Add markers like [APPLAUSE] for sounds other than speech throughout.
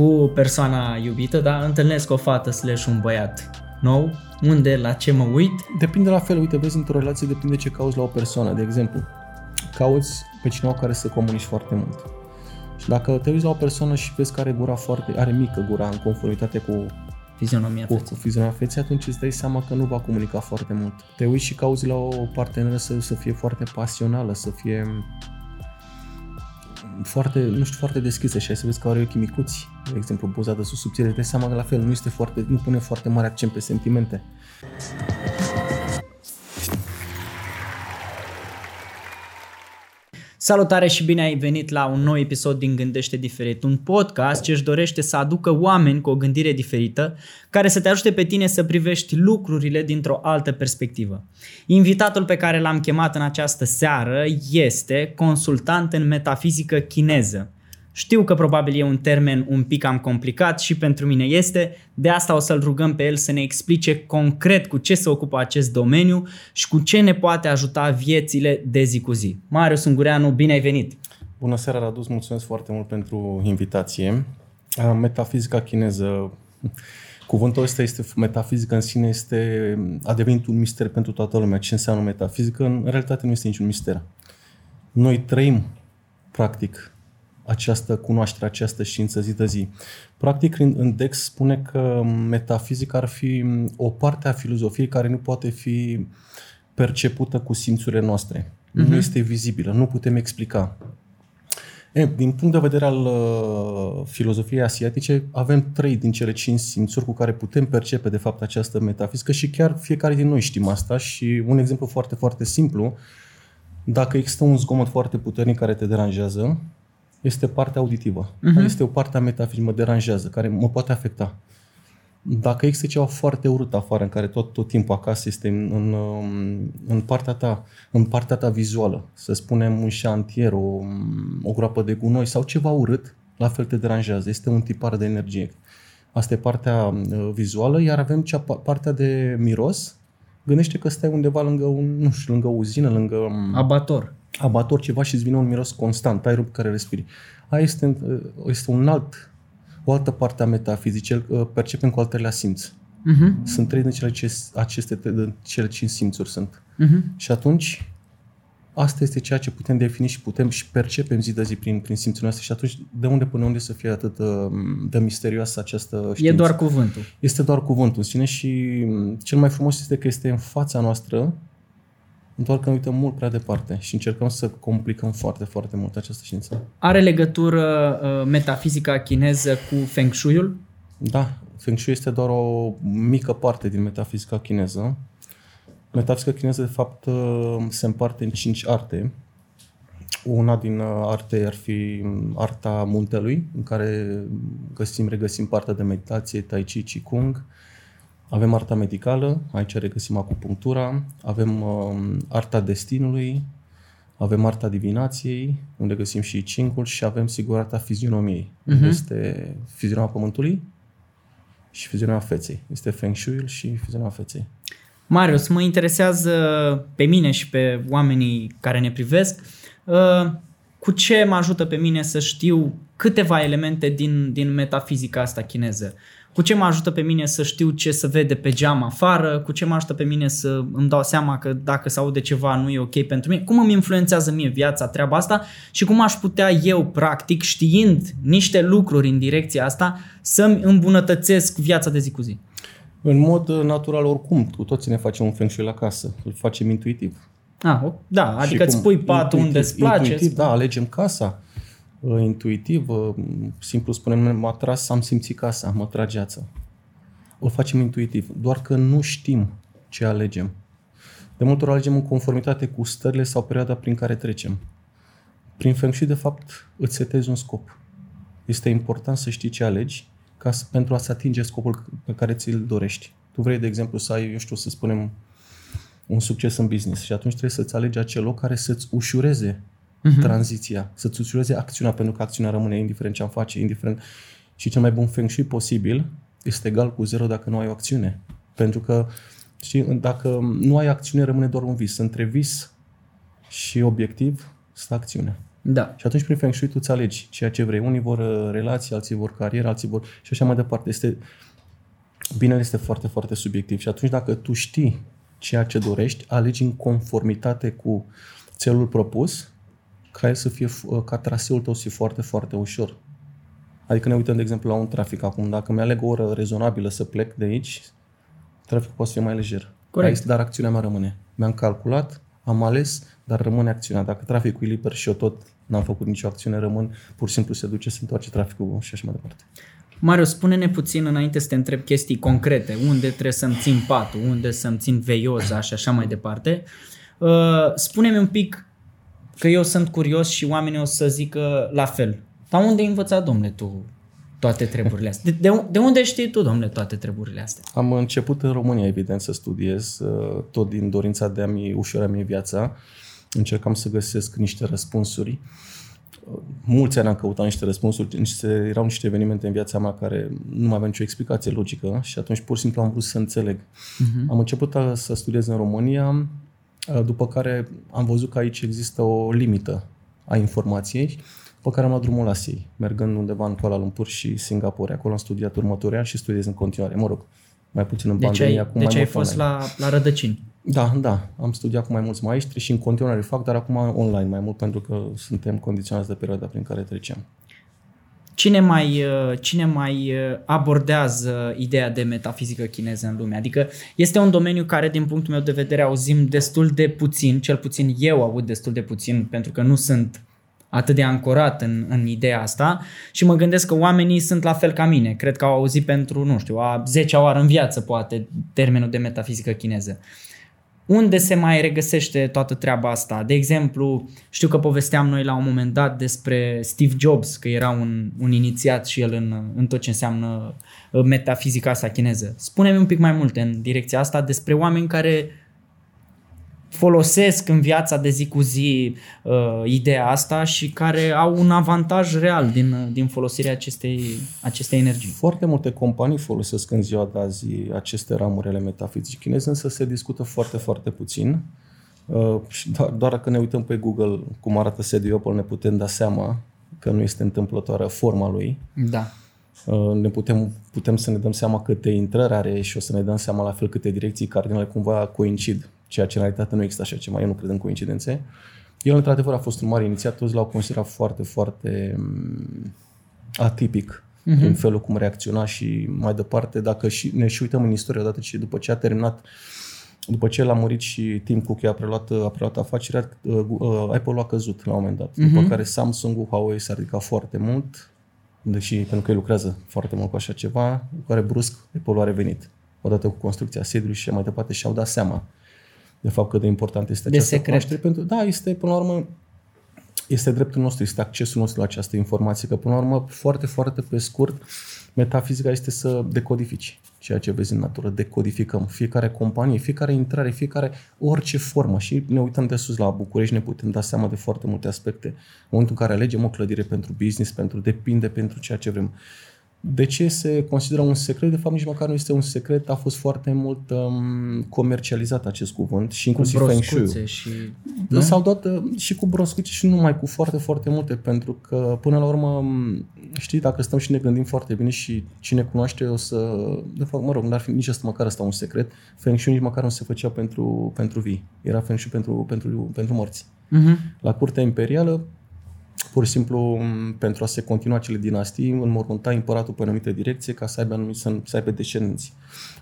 cu persoana iubită, da? Întâlnesc o fată slash un băiat nou, unde, la ce mă uit? Depinde la fel, uite, vezi, într-o relație depinde ce cauți la o persoană. De exemplu, cauți pe cineva care să comunici foarte mult. Și dacă te uiți la o persoană și vezi că are gura foarte, are mică gura în conformitate cu Fizionomia cu, feței. cu fizionomia feței, atunci îți dai seama că nu va comunica foarte mult. Te uiți și cauzi la o parteneră să, să fie foarte pasională, să fie foarte, nu știu, foarte deschisă și ai să vezi că are ochii micuți, de exemplu, buza de sus subțire, îți dai seama că la fel nu este foarte, nu pune foarte mare accent pe sentimente. Salutare și bine ai venit la un nou episod din Gândește Diferit, un podcast ce își dorește să aducă oameni cu o gândire diferită, care să te ajute pe tine să privești lucrurile dintr-o altă perspectivă. Invitatul pe care l-am chemat în această seară este consultant în metafizică chineză. Știu că probabil e un termen un pic cam complicat și pentru mine este, de asta o să-l rugăm pe el să ne explice concret cu ce se ocupă acest domeniu și cu ce ne poate ajuta viețile de zi cu zi. Marius Ungureanu, bine ai venit! Bună seara, Radus, mulțumesc foarte mult pentru invitație. Metafizica chineză, cuvântul ăsta este, metafizica în sine este, a devenit un mister pentru toată lumea. Ce înseamnă metafizică? În realitate nu este niciun mister. Noi trăim, practic, această cunoaștere, această știință zi de zi. Practic, în Dex spune că metafizica ar fi o parte a filozofiei care nu poate fi percepută cu simțurile noastre. Uh-huh. Nu este vizibilă, nu putem explica. E, din punct de vedere al uh, filozofiei asiatice, avem trei din cele cinci simțuri cu care putem percepe, de fapt, această metafizică și chiar fiecare din noi știm asta și un exemplu foarte, foarte simplu, dacă există un zgomot foarte puternic care te deranjează, este partea auditivă. Uh-huh. Este o parte a metafizică, mă deranjează, care mă poate afecta. Dacă există ceva foarte urât afară, în care tot, tot timpul acasă este în, în, în, partea ta, în partea ta vizuală, să spunem un șantier, o, o groapă de gunoi sau ceva urât, la fel te deranjează. Este un tipar de energie. Asta e partea uh, vizuală, iar avem cea, partea de miros. Gândește că stai undeva lângă, un, nu știu, lângă o uzină, lângă... Abator abator ceva și îți vine un miros constant, aerul pe care respiri. Aia este, este un alt, o altă parte a metafizicii, percepem cu altele simț. Uh-huh. Sunt trei din cele, aceste din cele cinci simțuri sunt. Uh-huh. Și atunci, asta este ceea ce putem defini și putem și percepem zi de zi prin, prin simțurile noastre și atunci de unde până unde să fie atât de misterioasă această știință? E doar cuvântul. Este doar cuvântul în sine și cel mai frumos este că este în fața noastră doar că ne uităm mult prea departe și încercăm să complicăm foarte, foarte mult această știință. Are legătură uh, metafizica chineză cu Feng Shui-ul? Da, Feng Shui este doar o mică parte din metafizica chineză. Metafizica chineză, de fapt, uh, se împarte în cinci arte. Una din uh, arte ar fi arta muntelui, în care găsim, regăsim partea de meditație, tai chi, qigong, uh, avem arta medicală, aici regăsim acupunctura, avem uh, arta destinului, avem arta divinației, unde găsim și cincul și avem sigur arta fizionomiei, uh-huh. unde este fizionomia pământului și fizionomia feței. Este Feng Shui și fizionomia feței. Marius, mă interesează pe mine și pe oamenii care ne privesc uh, cu ce mă ajută pe mine să știu câteva elemente din, din metafizica asta chineză cu ce mă ajută pe mine să știu ce să vede pe geam afară, cu ce mă ajută pe mine să îmi dau seama că dacă se aude ceva nu e ok pentru mine, cum îmi influențează mie viața treaba asta și cum aș putea eu, practic, știind niște lucruri în direcția asta, să-mi îmbunătățesc viața de zi cu zi. În mod natural, oricum, cu toții ne facem un feng shui la casă, îl facem intuitiv. Ah, da, adică îți pui patul unde îți place. Intuitiv, da, alegem casa Uh, intuitiv, uh, simplu spunem, m-a tras, am simțit casa, mă trageață. O facem intuitiv, doar că nu știm ce alegem. De multe ori alegem în conformitate cu stările sau perioada prin care trecem. Prin Feng Shui, de fapt, îți setezi un scop. Este important să știi ce alegi ca să, pentru a-ți atinge scopul pe care ți-l dorești. Tu vrei, de exemplu, să ai, eu știu, să spunem, un succes în business și atunci trebuie să-ți alegi acel loc care să-ți ușureze uh-huh. tranziția, să-ți ușureze acțiunea, pentru că acțiunea rămâne indiferent ce am face, indiferent. Și cel mai bun feng shui posibil este egal cu zero dacă nu ai o acțiune. Pentru că, știi, dacă nu ai acțiune, rămâne doar un vis. Între vis și obiectiv stă acțiune. Da. Și atunci prin Feng Shui tu îți alegi ceea ce vrei. Unii vor uh, relații, alții vor carieră, alții vor... și așa mai departe. Este... Binele este foarte, foarte subiectiv și atunci dacă tu știi ceea ce dorești, alegi în conformitate cu țelul propus, ca el să fie, uh, ca traseul tău să fie foarte, foarte ușor. Adică ne uităm, de exemplu, la un trafic acum. Dacă mi-aleg o oră rezonabilă să plec de aici, traficul poate să fie mai lejer. Corect. Aici, dar acțiunea mea rămâne. Mi-am calculat, am ales, dar rămâne acțiunea. Dacă traficul e liber și eu tot n-am făcut nicio acțiune, rămân, pur și simplu se duce, se întoarce traficul și așa mai departe. Mario, spune-ne puțin înainte să te întreb chestii concrete. Unde trebuie să-mi țin patul, unde să-mi țin veioza și așa mai departe. Uh, spune-mi un pic că eu sunt curios și oamenii o să zică la fel. Dar unde ai învățat, domnule, tu toate treburile astea? De, de, de unde știi tu, domnule, toate treburile astea? Am început în România, evident, să studiez, uh, tot din dorința de a-mi ușura mie viața. Încercam să găsesc niște răspunsuri. Uh, mulți ani am căutat niște răspunsuri, niște, erau niște evenimente în viața mea care nu mai aveau nicio explicație logică și atunci pur și simplu am vrut să înțeleg. Uh-huh. Am început să studiez în România, uh, după care am văzut că aici există o limită a informației pe care am luat drumul Asiei, mergând undeva în Kuala Lumpur și Singapore. Acolo am studiat următorii ani și studiez în continuare. Mă rog, mai puțin în Deci pandemie, ai, acum deci mai ai mult fost online. la, la rădăcini. Da, da. Am studiat cu mai mulți maestri și în continuare fac, dar acum online mai mult pentru că suntem condiționați de perioada prin care trecem. Cine mai, uh, cine mai uh, abordează ideea de metafizică chineză în lume? Adică este un domeniu care, din punctul meu de vedere, auzim destul de puțin, cel puțin eu aud destul de puțin, pentru că nu sunt atât de ancorat în, în ideea asta și mă gândesc că oamenii sunt la fel ca mine. Cred că au auzit pentru, nu știu, a 10 oară în viață, poate, termenul de metafizică chineză. Unde se mai regăsește toată treaba asta? De exemplu, știu că povesteam noi la un moment dat despre Steve Jobs, că era un, un inițiat și el în, în tot ce înseamnă uh, metafizica asta chineză. Spune-mi un pic mai multe în direcția asta despre oameni care folosesc în viața de zi cu zi uh, ideea asta și care au un avantaj real din, uh, din folosirea acestei, acestei energii. Foarte multe companii folosesc în ziua de azi aceste ramuri ale metafizicii chineze, însă se discută foarte, foarte puțin. Uh, și doar, doar dacă ne uităm pe Google cum arată sediul Apple, ne putem da seama că nu este întâmplătoare forma lui. Da. Uh, ne putem, putem să ne dăm seama câte intrări are și o să ne dăm seama la fel câte direcții cardinale cumva coincid, ceea ce în realitate nu există așa ceva, eu nu cred în coincidențe. El, într-adevăr, a fost un mare inițiat, toți l-au considerat foarte, foarte mm, atipic uh-huh. prin felul cum reacționa și mai departe, dacă și, ne și uităm în istorie odată ce după ce a terminat după ce el a murit și Tim Cook a preluat, a preluat afacerea, uh, uh, Apple a căzut la un moment dat. Uh-huh. După care Samsung, Huawei s-a ridicat foarte mult, deși pentru că el lucrează foarte mult cu așa ceva, cu care brusc Apple a revenit. Odată cu construcția sediului și mai departe și-au dat seama de fapt cât de important este De această secret. cunoaștere. Pentru, da, este până la urmă este dreptul nostru, este accesul nostru la această informație, că până la urmă, foarte, foarte pe scurt, metafizica este să decodifici ceea ce vezi în natură, decodificăm fiecare companie, fiecare intrare, fiecare, orice formă și ne uităm de sus la București, ne putem da seama de foarte multe aspecte. În momentul în care alegem o clădire pentru business, pentru depinde, pentru ceea ce vrem. De ce se consideră un secret? De fapt, nici măcar nu este un secret, a fost foarte mult um, comercializat acest cuvânt și inclusiv cu Feng Shui. broscuțe și... Nu? S-au dat uh, și cu broscuțe și nu numai, cu foarte, foarte multe, pentru că până la urmă, m, știi, dacă stăm și ne gândim foarte bine și cine cunoaște o să, de fapt, mă rog, n-ar fi nici asta măcar asta un secret, Feng Shui nici măcar nu se făcea pentru, pentru vii, era Feng Shui pentru, pentru, pentru morți. Uh-huh. La curtea imperială, pur și simplu, m, pentru a se continua acele dinastii, înmormânta împăratul pe o anumită direcție ca să aibă, anumit, să, să aibă descendenți.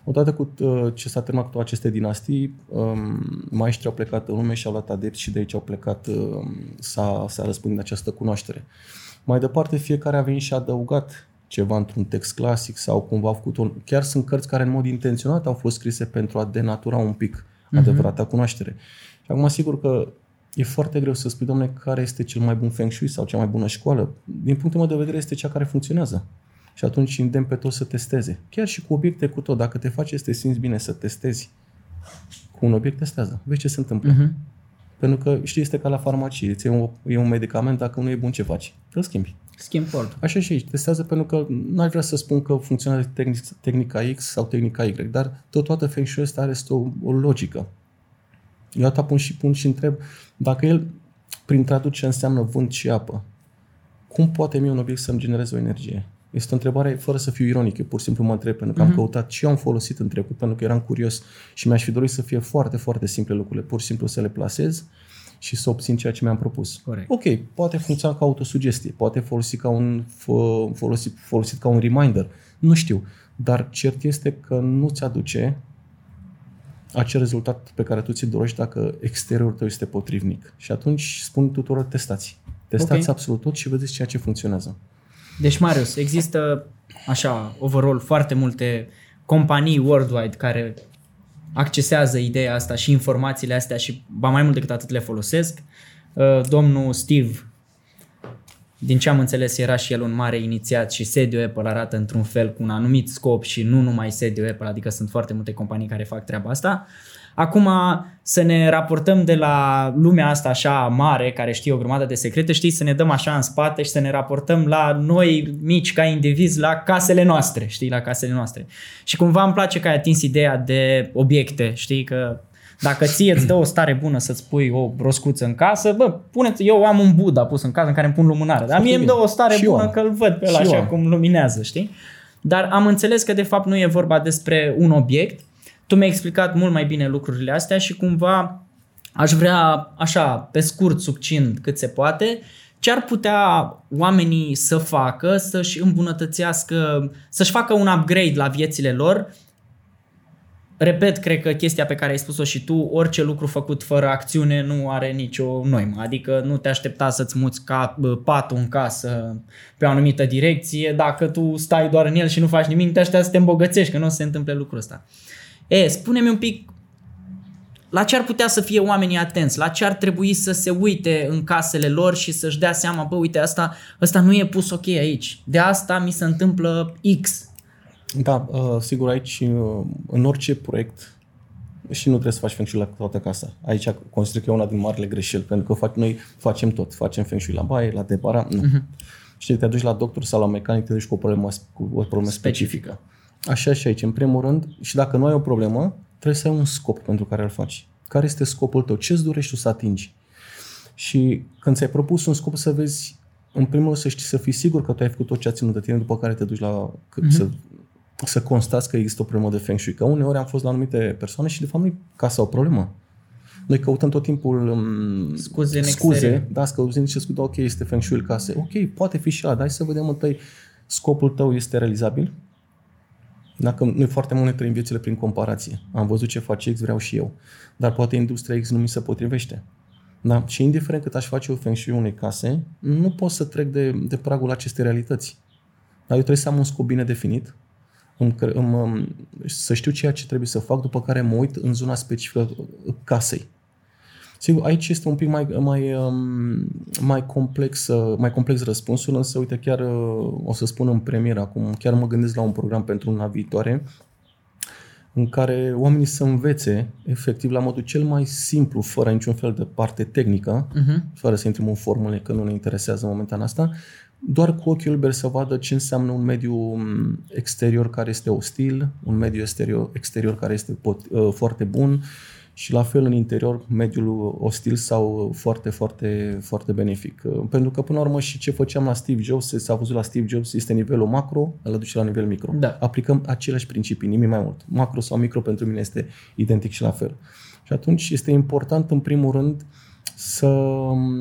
Odată cu uh, ce s-a terminat cu toate aceste dinastii, um, maestrii au plecat în lume și au luat adepți și de aici au plecat, um, s-a, s-a răspândit această cunoaștere. Mai departe, fiecare a venit și a adăugat ceva într-un text clasic sau cumva a făcut un... Chiar sunt cărți care în mod intenționat au fost scrise pentru a denatura un pic adevărata cunoaștere. Și acum, sigur că e foarte greu să spui, domnule, care este cel mai bun Feng Shui sau cea mai bună școală. Din punctul meu de vedere este cea care funcționează. Și atunci îndemn pe toți să testeze. Chiar și cu obiecte cu tot. Dacă te face să te simți bine să testezi cu un obiect, testează. Vezi ce se întâmplă. Uh-huh. Pentru că știi, este ca la farmacie. Ți e un, e un medicament, dacă nu e bun, ce faci? Îl schimbi. Schimb ordul. Așa și aici. Testează pentru că n-aș vrea să spun că funcționează tehnic, tehnica X sau tehnica Y, dar tot toată Feng Shui ăsta are este o, o logică. Eu atâta pun și pun și întreb dacă el prin traduce înseamnă vânt și apă. Cum poate mie un obiect să-mi genereze o energie? Este o întrebare fără să fiu ironic, eu pur și simplu mă întreb, pentru că am căutat ce am folosit în trecut, pentru că eram curios și mi-aș fi dorit să fie foarte, foarte simple lucrurile, pur și simplu să le plasez și să obțin ceea ce mi-am propus. Corect. Ok, poate funcționa ca autosugestie, poate folosi ca un, fo- folosit, folosit ca un reminder, nu știu, dar cert este că nu ți aduce acel rezultat pe care tu ți dorești dacă exteriorul tău este potrivnic. Și atunci spun tuturor testați. Testați Ok. absolut tot și vedeți ceea ce funcționează. Deci, Marius, există, așa, overall, foarte multe companii worldwide care accesează ideea asta și informațiile astea și, ba mai mult decât atât, le folosesc. Uh, Domnul Steve, din ce am înțeles, era și el un mare inițiat și sediul Apple arată într-un fel cu un anumit scop și nu numai sediul Apple, adică sunt foarte multe companii care fac treaba asta. Acum să ne raportăm de la lumea asta așa mare, care știe o grămadă de secrete, știi, să ne dăm așa în spate și să ne raportăm la noi mici ca indivizi, la casele noastre, știi, la casele noastre. Și cumva îmi place că ai atins ideea de obiecte, știi, că dacă ție îți dă o stare bună să-ți pui o broscuță în casă, bă, pune eu am un Buddha pus în casă în care îmi pun lumânare, dar mie îmi dă o stare Și eu bună am. că îl văd pe ăla Și eu așa am. cum luminează, știi? Dar am înțeles că de fapt nu e vorba despre un obiect. Tu mi-ai explicat mult mai bine lucrurile astea și cumva aș vrea așa, pe scurt, succint cât se poate, ce ar putea oamenii să facă să-și îmbunătățească, să-și facă un upgrade la viețile lor Repet, cred că chestia pe care ai spus-o și tu, orice lucru făcut fără acțiune nu are nicio noimă. Adică nu te aștepta să-ți muți ca, bă, patul în casă pe o anumită direcție. Dacă tu stai doar în el și nu faci nimic, te aștepta să te îmbogățești, că nu o să se întâmple lucrul ăsta. E, spune-mi un pic la ce ar putea să fie oamenii atenți, la ce ar trebui să se uite în casele lor și să-și dea seama, bă, uite, asta, asta nu e pus ok aici. De asta mi se întâmplă X. Da, uh, sigur aici, uh, în orice proiect, și nu trebuie să faci feng shui la toată casa. Aici consider că e una din marile greșeli, pentru că fac, noi facem tot. Facem feng shui la baie, la depara, nu. Uh-huh. Știi, te duci la doctor sau la mecanic, te duci cu o problemă, cu o problemă specifică. Specifică. Așa și aici, în primul rând, și dacă nu ai o problemă, trebuie să ai un scop pentru care îl faci. Care este scopul tău? Ce îți dorești tu să atingi? Și când ți-ai propus un scop să vezi, în primul rând să știi, să fii sigur că tu ai făcut tot ce a ținut de tine, după care te duci la, uh-huh. să, să constați că există o problemă de feng shui. Că uneori am fost la anumite persoane și de fapt nu e ca să au o problemă. Noi căutăm tot timpul um, Scuze în scuze exterior. da, scăuzând niște scuze, ok, este feng shui case. Ok, poate fi și ăla, dar hai să vedem întâi scopul tău este realizabil. Dacă noi foarte mult ne trăim viețile prin comparație. Am văzut ce face X, vreau și eu. Dar poate industria X nu mi se potrivește. Da? Și indiferent cât aș face eu feng shui unei case, nu pot să trec de, de pragul acestei realități. Dar eu trebuie să am un scop bine definit, îmi, cre- îmi, îmi, să știu ceea ce trebuie să fac, după care mă uit în zona specifică casei. Sigur, aici este un pic mai, mai, um, mai, complex, uh, mai complex răspunsul, însă, uite, chiar uh, o să spun în premieră acum, chiar mă gândesc la un program pentru una viitoare, în care oamenii să învețe, efectiv, la modul cel mai simplu, fără niciun fel de parte tehnică, Uh-huh. fără să intrăm în formule, că nu ne interesează momentan asta, doar cu ochiul liber să vadă ce înseamnă un mediu m, exterior care este ostil, un mediu exterior, exterior care este pot, uh, foarte bun și la fel în interior mediul ostil sau foarte, foarte, foarte benefic. Uh, Pentru că până la urmă și ce făceam la Steve Jobs, s-a văzut la Steve Jobs, este nivelul macro, îl aduce la nivel micro. Da. Aplicăm aceleași principii, nimic mai mult. Macro sau micro pentru mine este identic și la fel. Și atunci este important în primul rând să,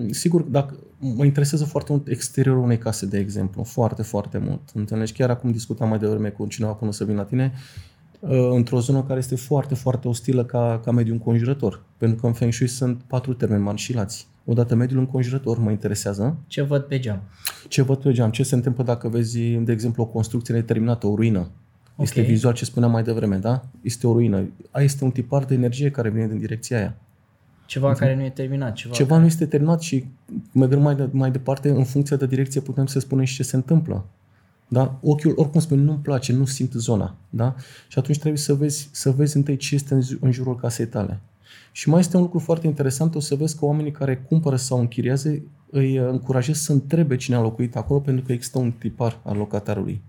sigur, dacă mă interesează foarte mult exteriorul unei case, de exemplu, foarte, foarte mult. Întâlnești, chiar acum discutam mai devreme cu cineva până să vin la tine, uh, într-o zonă care este foarte, foarte ostilă ca, ca mediu înconjurător. Pentru că în Feng Shui sunt patru termeni mari și lați. Odată mediul înconjurător mă interesează. Ce văd pe geam? Ce văd pe geam? Ce se întâmplă dacă vezi, de exemplu, o construcție neterminată, o ruină? Este Ok. vizual ce spuneam mai devreme, da? Este o ruină. Aia este un tipar de energie care vine din direcția aia. Ceva care nu e terminat, ceva. Ceva nu este terminat și mergând mai, de, mai departe, în funcție de direcție putem să spunem și ce se întâmplă. Da? Ochiul, oricum spune, nu-mi place, nu simt zona. Da? Și atunci trebuie să vezi, să vezi întâi ce este în, zi- în jurul casei tale. Și mai este un lucru foarte interesant, o să vezi că oamenii care cumpără sau închiriază îi uh, încurajez să întrebe cine a locuit acolo pentru că există un tipar al locatarului.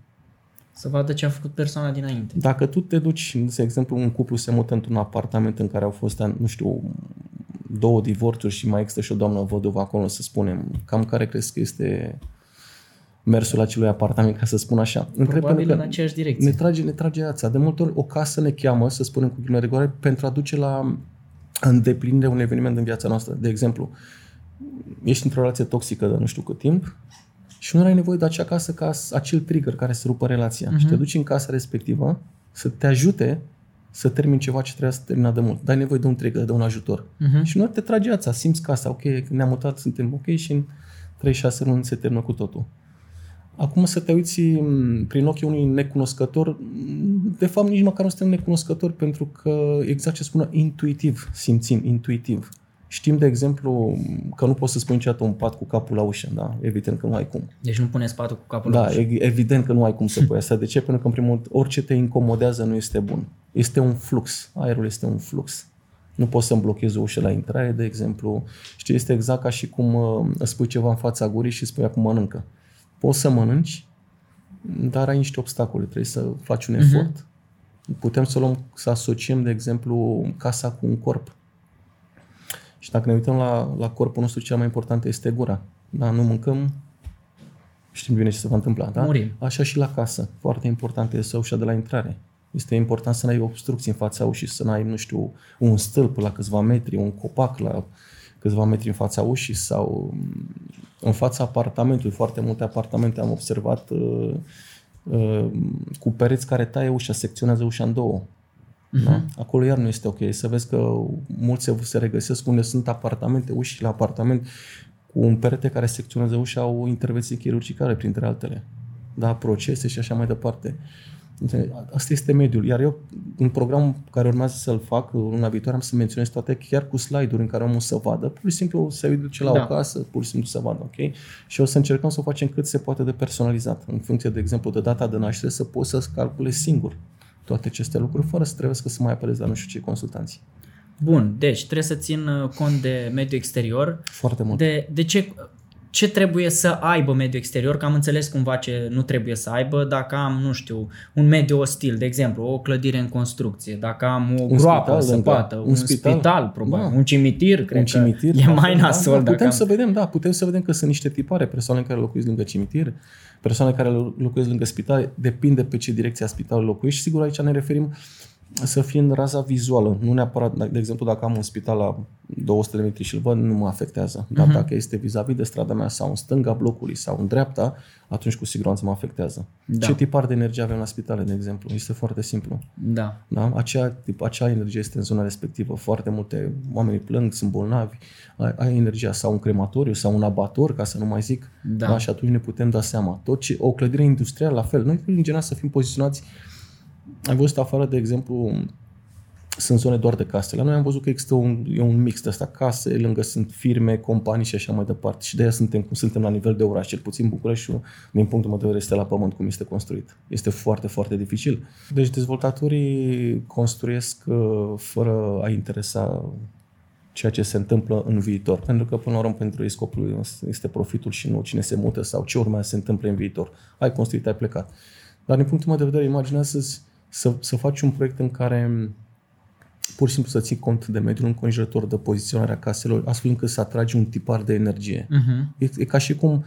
Să vadă ce a făcut persoana dinainte. Dacă tu te duci, de exemplu, un cuplu se mută într-un apartament în care au fost, nu știu, două divorțuri și mai există și o doamnă văduvă acolo, să spunem, cam care crezi că este mersul acelui apartament, ca să spun așa. Probabil în aceeași direcție. Ne trage, ne trage ața. De multe ori o casă ne cheamă, să spunem cu ghilimele de goare, pentru a duce la îndeplinire un eveniment în viața noastră. De exemplu, ești într-o relație toxică de nu știu cât timp și nu ai nevoie de acea casă ca acel trigger care să rupă relația. Uh-huh. Și te duci în casa respectivă să te ajute să termini ceva ce trebuia să termina de mult. Dai nevoie de un trigger, de un ajutor. Uh-huh. Și nu te trage ața, simți casa, ok, ne-am mutat, suntem ok și în 3-6 luni se termină cu totul. Acum să te uiți mm, prin ochii unui necunoscător, mm, de fapt nici măcar nu suntem necunoscători pentru că exact ce spună, intuitiv, simțim, intuitiv. Știm, de exemplu, că nu poți să spui niciodată un pat cu capul la ușă, da? Evident că nu ai cum. Deci nu puneți patul cu capul da, la ușă. evident că nu ai cum să [LAUGHS] pui asta. De ce? Pentru că, în primul rând, orice te incomodează nu este bun. Este un flux. Aerul este un flux. Nu poți să-mi blochezi o ușă la intrare, de exemplu. Știi, este exact ca și cum uh, spui ceva în fața gurii și spui acum mănâncă poți să mănânci, dar ai niște obstacole, trebuie să faci un mhm. efort. Uh-huh. Putem să luăm, să asociem, de exemplu, casa cu un corp. Și dacă ne uităm la, la corpul nostru, cea mai importantă este gura. Da, nu mâncăm, știm bine ce se va întâmpla, da? Murim. Așa și la casă. Foarte important este ușa de la intrare. Este important să n-ai obstrucții în fața ușii, să n-ai, nu știu, un stâlp la câțiva metri, un copac la câțiva metri în fața ușii sau în fața apartamentului. Foarte multe apartamente am observat uh, uh, cu pereți care taie ușa, secționează ușa în două. Uh-huh. Da? Acolo iar nu este ok. Să vezi că mulți se, se regăsesc unde sunt apartamente, uși la apartament cu un perete care secționează ușa, au intervenții chirurgicale, printre altele. Da, procese și așa mai departe. Uh, Asta este mediul. Iar eu, în programul care urmează să-l fac luna viitoare, am să menționez toate chiar cu slide-uri în care omul să vadă. Pur și simplu se duce la da. o casă, pur și simplu să vadă, ok? Și o să încercăm să o facem cât se poate de personalizat. În funcție, de exemplu, de data de naștere, să poți să calculezi singur toate aceste lucruri, fără să trebuie să mai apelezi la nu știu ce consultanți. Bun, deci trebuie să țin uh, cont de mediul exterior. Foarte mult. De, de ce ce trebuie să aibă mediul exterior, că am înțeles cumva ce nu trebuie să aibă, dacă am, nu știu, un mediu ostil, de exemplu, o clădire în construcție, dacă am o un groapă săpată, un, un spital, spital probabil, da. un cimitir, cred un cimitir, că e mai nasol. Da, da, putem am... să vedem, da, putem să vedem că sunt niște tipare, persoane care locuiesc lângă cimitir, persoane care locuiesc lângă spital, depinde pe ce direcție a spitalului locuiești. Sigur, aici ne referim să fie în raza vizuală. Nu neapărat, de exemplu, dacă am un spital la 200 de metri și îl văd, nu mă afectează. Dar uh-huh. dacă este vis-a-vis de strada mea sau în stânga blocului sau în dreapta, atunci cu siguranță mă afectează. Da. Ce tipar de energie avem la spitale, de exemplu? Este foarte simplu. Da. da? Acea, tip, acea energie este în zona respectivă. Foarte multe oameni plâng, sunt bolnavi, ai, ai energia sau un crematoriu sau un abator, ca să nu mai zic. Da. da? Și atunci ne putem da seama. Tot ce, o clădire industrială, la fel. Noi, în general, să fim poziționați ai văzut afară, de exemplu, sunt zone doar de case. La noi am văzut că există un, e un mix de asta, case, lângă sunt firme, companii și așa mai departe. Și de aia suntem cum suntem la nivel de oraș. Cel puțin Bucureștiul, din punctul meu de vedere, este la pământ cum este construit. Este foarte, foarte dificil. Deci dezvoltatorii construiesc uh, fără a interesa ceea ce se întâmplă în viitor. Pentru că, până la urmă, pentru ei scopul este profitul și nu cine se mută sau ce urmează să se întâmple în viitor. Ai construit, ai plecat. Dar, din punctul meu de vedere, imaginează-ți să, să faci un proiect în care pur și simplu să ții cont de mediul înconjurător, de poziționarea caselor, astfel încât să atragi un tipar de energie. Uh-huh. E, e ca și cum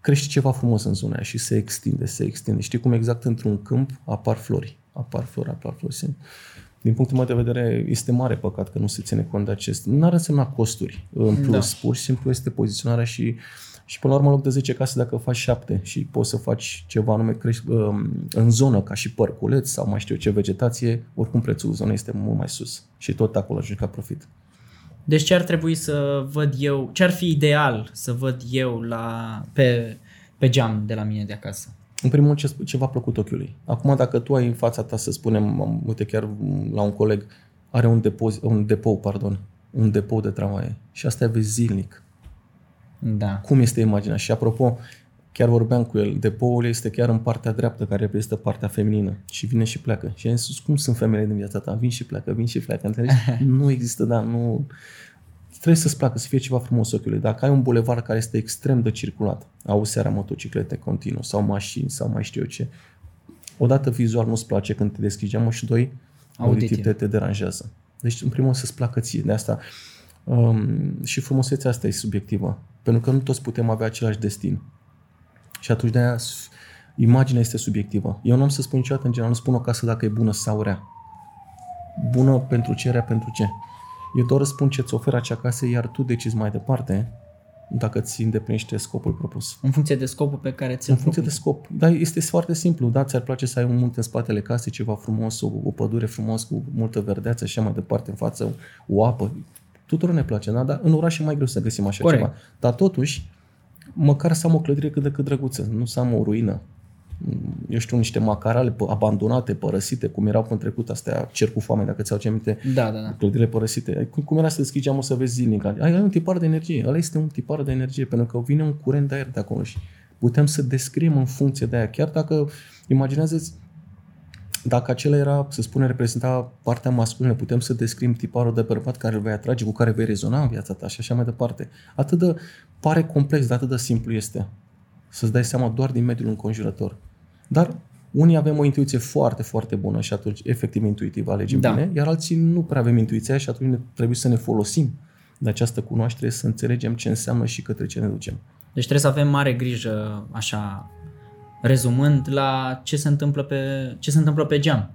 crește ceva frumos în zona aia și se extinde, se extinde. Știi cum exact într-un câmp apar flori, apar flori, apar flori. Din punctul meu de vedere, este mare păcat că nu se ține cont de acest. Nu ar însemna costuri în plus, da. pur și simplu este poziționarea și uh, și până la urmă, în loc de 10 case, dacă faci 7 și poți să faci ceva anume crești, um, în zonă, ca și părculeț sau mai știu eu ce vegetație, oricum prețul zonei este mult mai sus. Și tot acolo ajungi ca profit. Deci ce ar trebui să văd eu, ce ar fi ideal să văd eu la, pe, pe geam de la mine de acasă? În primul rând, ce, ce v-a plăcut ochiului. Acum, dacă tu ai în fața ta, să spunem, uite chiar la un coleg, are un, depozit, un depou, pardon, un depou de tramvaie și asta vezi zilnic da. Cum este imaginea? Și apropo, chiar vorbeam cu el, depoul este chiar în partea dreaptă, care reprezintă partea feminină. Și vine și pleacă. Și am zis, cum sunt femeile din viața ta? Vin și pleacă, vin și pleacă. Înțelegi? [LAUGHS] nu există, da, nu... Trebuie să-ți placă, să fie ceva frumos ochiului. Dacă ai un bulevard care este extrem de circulat, au seara motociclete continuu, sau mașini, sau mai știu eu ce, odată vizual nu-ți place când te deschizi geamă și doi, auditiv te, te deranjează. Deci, în primul rând, să-ți placă ție. De asta, Um, și frumusețea asta e subiectivă. Pentru că nu toți putem avea același destin. Și atunci de aia imaginea este subiectivă. Eu nu am să spun niciodată în general, nu spun o casă dacă e bună sau rea. Bună pentru ce, rea pentru ce. Eu doar spun ce îți oferă acea casă, iar tu decizi mai departe dacă ți îndeplinește scopul propus. În funcție de scopul pe care ți-l În funcție de scop. Dar este foarte simplu. Da, ți-ar place să ai un munte în spatele casei, ceva frumos, o, o pădure frumos cu multă verdeață și așa mai departe în față, o apă. Tuturor ne place, da? Dar în oraș e mai greu să găsim așa Corect. ceva. Dar totuși, măcar să am o clădire cât de cât drăguță, nu să am o ruină. Eu știu, niște macarale pă- abandonate, părăsite, cum erau în trecut astea, cer cu foame, dacă ți-au aminte, Da, da, da. clădirile părăsite. Cum, cum era să deschizi geamul să vezi zilnic? Ai, ai un tipar de energie. Ăla este un tipar de energie, pentru că vine un curent de aer de acolo și putem să descriem în funcție de aia. Chiar dacă, imaginează dacă acela era, să spunem, reprezenta partea masculină, putem să descrim tiparul de bărbat care îl vei atrage, cu care vei rezona în viața ta și așa mai departe. Atât de, pare complex, dar atât de simplu este. Să-ți dai seama doar din mediul înconjurător. Dar unii avem o intuiție foarte, foarte bună și atunci efectiv intuitiv alegem Da. bine, iar alții nu prea avem intuiția și atunci ne- trebuie să ne folosim de această cunoaștere, să înțelegem ce înseamnă și către ce ne ducem. Deci trebuie să avem mare grijă, așa, rezumând, la ce se întâmplă pe, ce se întâmplă pe geam.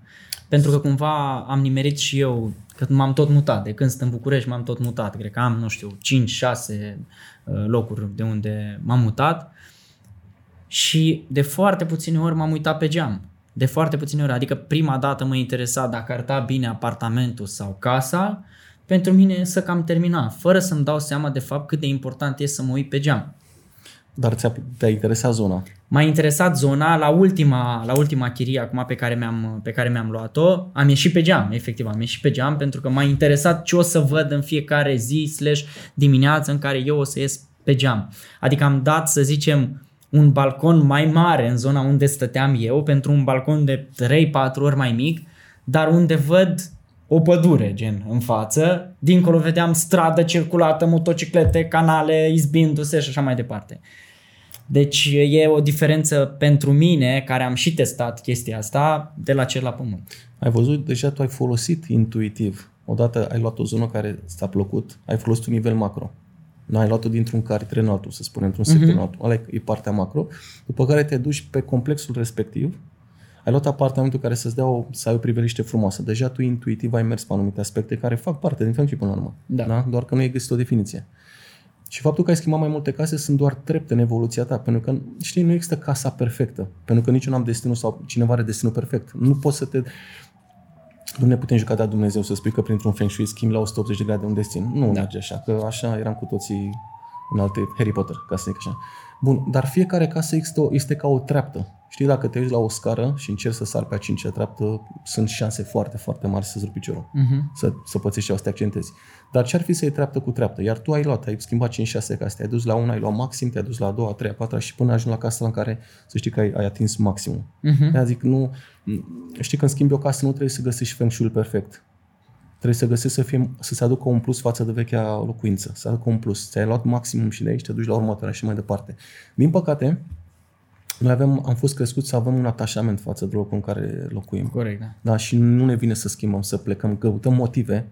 Pentru că cumva am nimerit și eu, că m-am tot mutat, de când sunt în București m-am tot mutat, cred că am, nu știu, 5-6 locuri de unde m-am mutat și de foarte puține ori m-am uitat pe geam. De foarte puține ori, adică prima dată mă interesa dacă arăta bine apartamentul sau casa, pentru mine să cam termina, fără să-mi dau seama de fapt cât de important e să mă uit pe geam. Dar ți-a, te-a interesat zona. M-a interesat zona la ultima, la ultima chirie acum pe care, mi-am, pe care mi-am luat-o. Am ieșit pe geam, efectiv, am ieșit pe geam pentru că m-a interesat ce o să văd în fiecare zi slash dimineață în care eu o să ies pe geam. Adică am dat, să zicem, un balcon mai mare în zona unde stăteam eu pentru un balcon de 3-4 ori mai mic, dar unde văd o pădure, gen, în față. Dincolo vedeam stradă circulată, motociclete, canale, izbindu-se și așa mai departe. Deci e o diferență pentru mine, care am și testat chestia asta, de la cer la pământ. Ai văzut, deja tu ai folosit intuitiv. Odată ai luat o zonă care ți-a plăcut, ai folosit un nivel macro. Nu ai luat-o dintr-un cartier în altul, să spunem, într-un sector Mhm. în altul. Ăla e- e partea macro. După care te duci pe complexul respectiv, ai luat apartamentul care să-ți dea o, să ai o priveliște frumoasă. Deja tu intuitiv ai mers pe anumite aspecte care fac parte din funcție până la urmă. Da. Da? Doar că nu ai găsit o definiție. Și faptul că ai schimbat mai multe case sunt doar trepte în evoluția ta, pentru că, știi, nu există casa perfectă, pentru că nici eu n-am destinul sau cineva are destinul perfect. Nu poți să te... Nu ne putem juca de Dumnezeu să spui că printr-un feng shui schimbi la 180 de grade un destin. Nu da. merge așa, că așa eram cu toții în alte Harry Potter, ca să zic așa. Bun, dar fiecare casă este, o, este ca o treaptă. Știi, dacă te uiți la o scară și încerci să sari pe a cincea treaptă, sunt șanse foarte, foarte mari să-ți rupi piciorul. Uh-huh. Să, să pățești și să te accentezi. Dar ce ar fi să iei treaptă cu treaptă? Iar tu ai luat, ai schimbat 5-6 case, te-ai dus la una, ai luat maxim, te-ai dus la a doua, a treia, a patra și până ajungi la casa în care să știi că ai, ai atins maximul. Uh-huh. De zic, nu, știi, când schimbi o casă, nu trebuie să găsești feng shui perfect. Trebuie să găsești să, fie, să se aducă un plus față de vechea locuință, să aducă un plus. Ți-ai luat maximum și de aici te duci la următoarea și mai departe. Din păcate, noi avem, am fost crescuți să avem un atașament față de locul în care locuim. Corect, da. Da, și nu ne vine să schimbăm, să plecăm, căutăm motive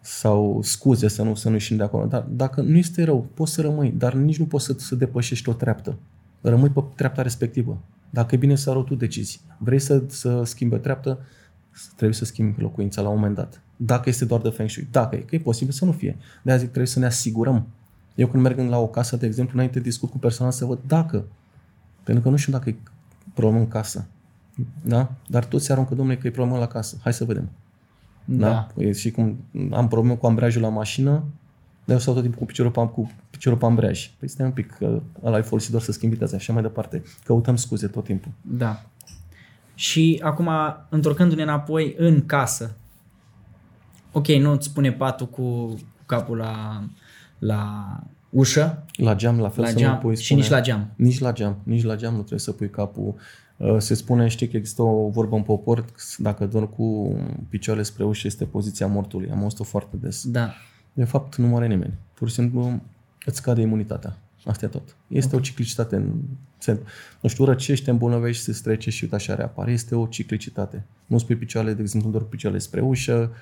sau scuze să nu, să nu ieșim de acolo. Dar dacă nu este rău, poți să rămâi, dar nici nu poți să, să depășești o treaptă. Rămâi pe treapta respectivă. Dacă e bine să rău, tu decizi. Vrei să, să schimbi o treaptă, trebuie să schimbi locuința la un moment dat. Dacă este doar de feng shui. Dacă e, că e posibil să nu fie. De aia zic, trebuie să ne asigurăm. Eu când merg la o casă, de exemplu, înainte discut cu personal să văd dacă. Pentru că nu știu dacă e problemă în casă. Da? Dar toți se aruncă, domnule, că e problemă la casă. Hai să vedem. Da? da? Păi, și cum am probleme cu ambreiajul la mașină, dar eu stau tot timpul cu piciorul pe, cu piciorul pe ambreiaj. Păi stai un pic, că ăla e folosit doar să schimbi viteza și așa mai departe. Căutăm scuze tot timpul. Da. Și acum, întorcându-ne înapoi în casă, ok, nu îți spune patul cu, cu capul la, la ușă, La geam, la fel la să geam nu pui și spune, nici la geam. Nici la geam. Nici la geam nu trebuie să pui capul. Uh, Se spune, știi că există o vorbă în popor, dacă dormi cu picioarele spre ușă este poziția mortului. Am auzit-o foarte des. Da. De fapt, nu moare nimeni. Pur și simplu îți scade imunitatea. Asta e tot. Este okay. o ciclicitate. În, se, nu știu, răcește, îmbolnăvești, se strece și uite așa reapare. Este o ciclicitate. Nu spui picioarele, de exemplu, doar picioarele spre ușă,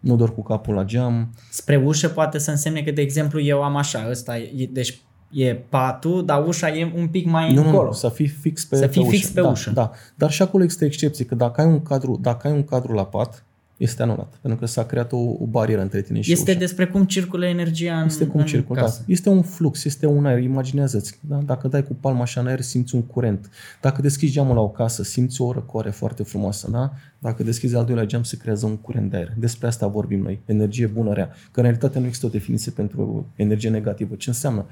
nu doar cu capul la geam. Spre ușă poate să însemne că, de exemplu, eu am așa, ăsta e, deci e patul, dar ușa e un pic mai nu, încolo. Nu, să fii fix pe, să fii pe fix ușă. pe da, ușă. Da, dar și acolo există excepții, că dacă ai un cadru, dacă ai un cadru la pat, este anulat, pentru că s-a creat o, o barieră între tine și Este ușa. despre cum circulă energia în, Este cum în circulă, casă. da. Este un flux, este un aer, imaginează-ți. Da? Dacă dai cu palma așa în aer, simți un curent. Dacă deschizi geamul la o casă, simți o răcoare foarte frumoasă. Da? Dacă deschizi al doilea geam, se creează un curent de aer. Despre asta vorbim noi. Energie bună, rea. Că în realitate nu există o definiție pentru energie negativă. Ce înseamnă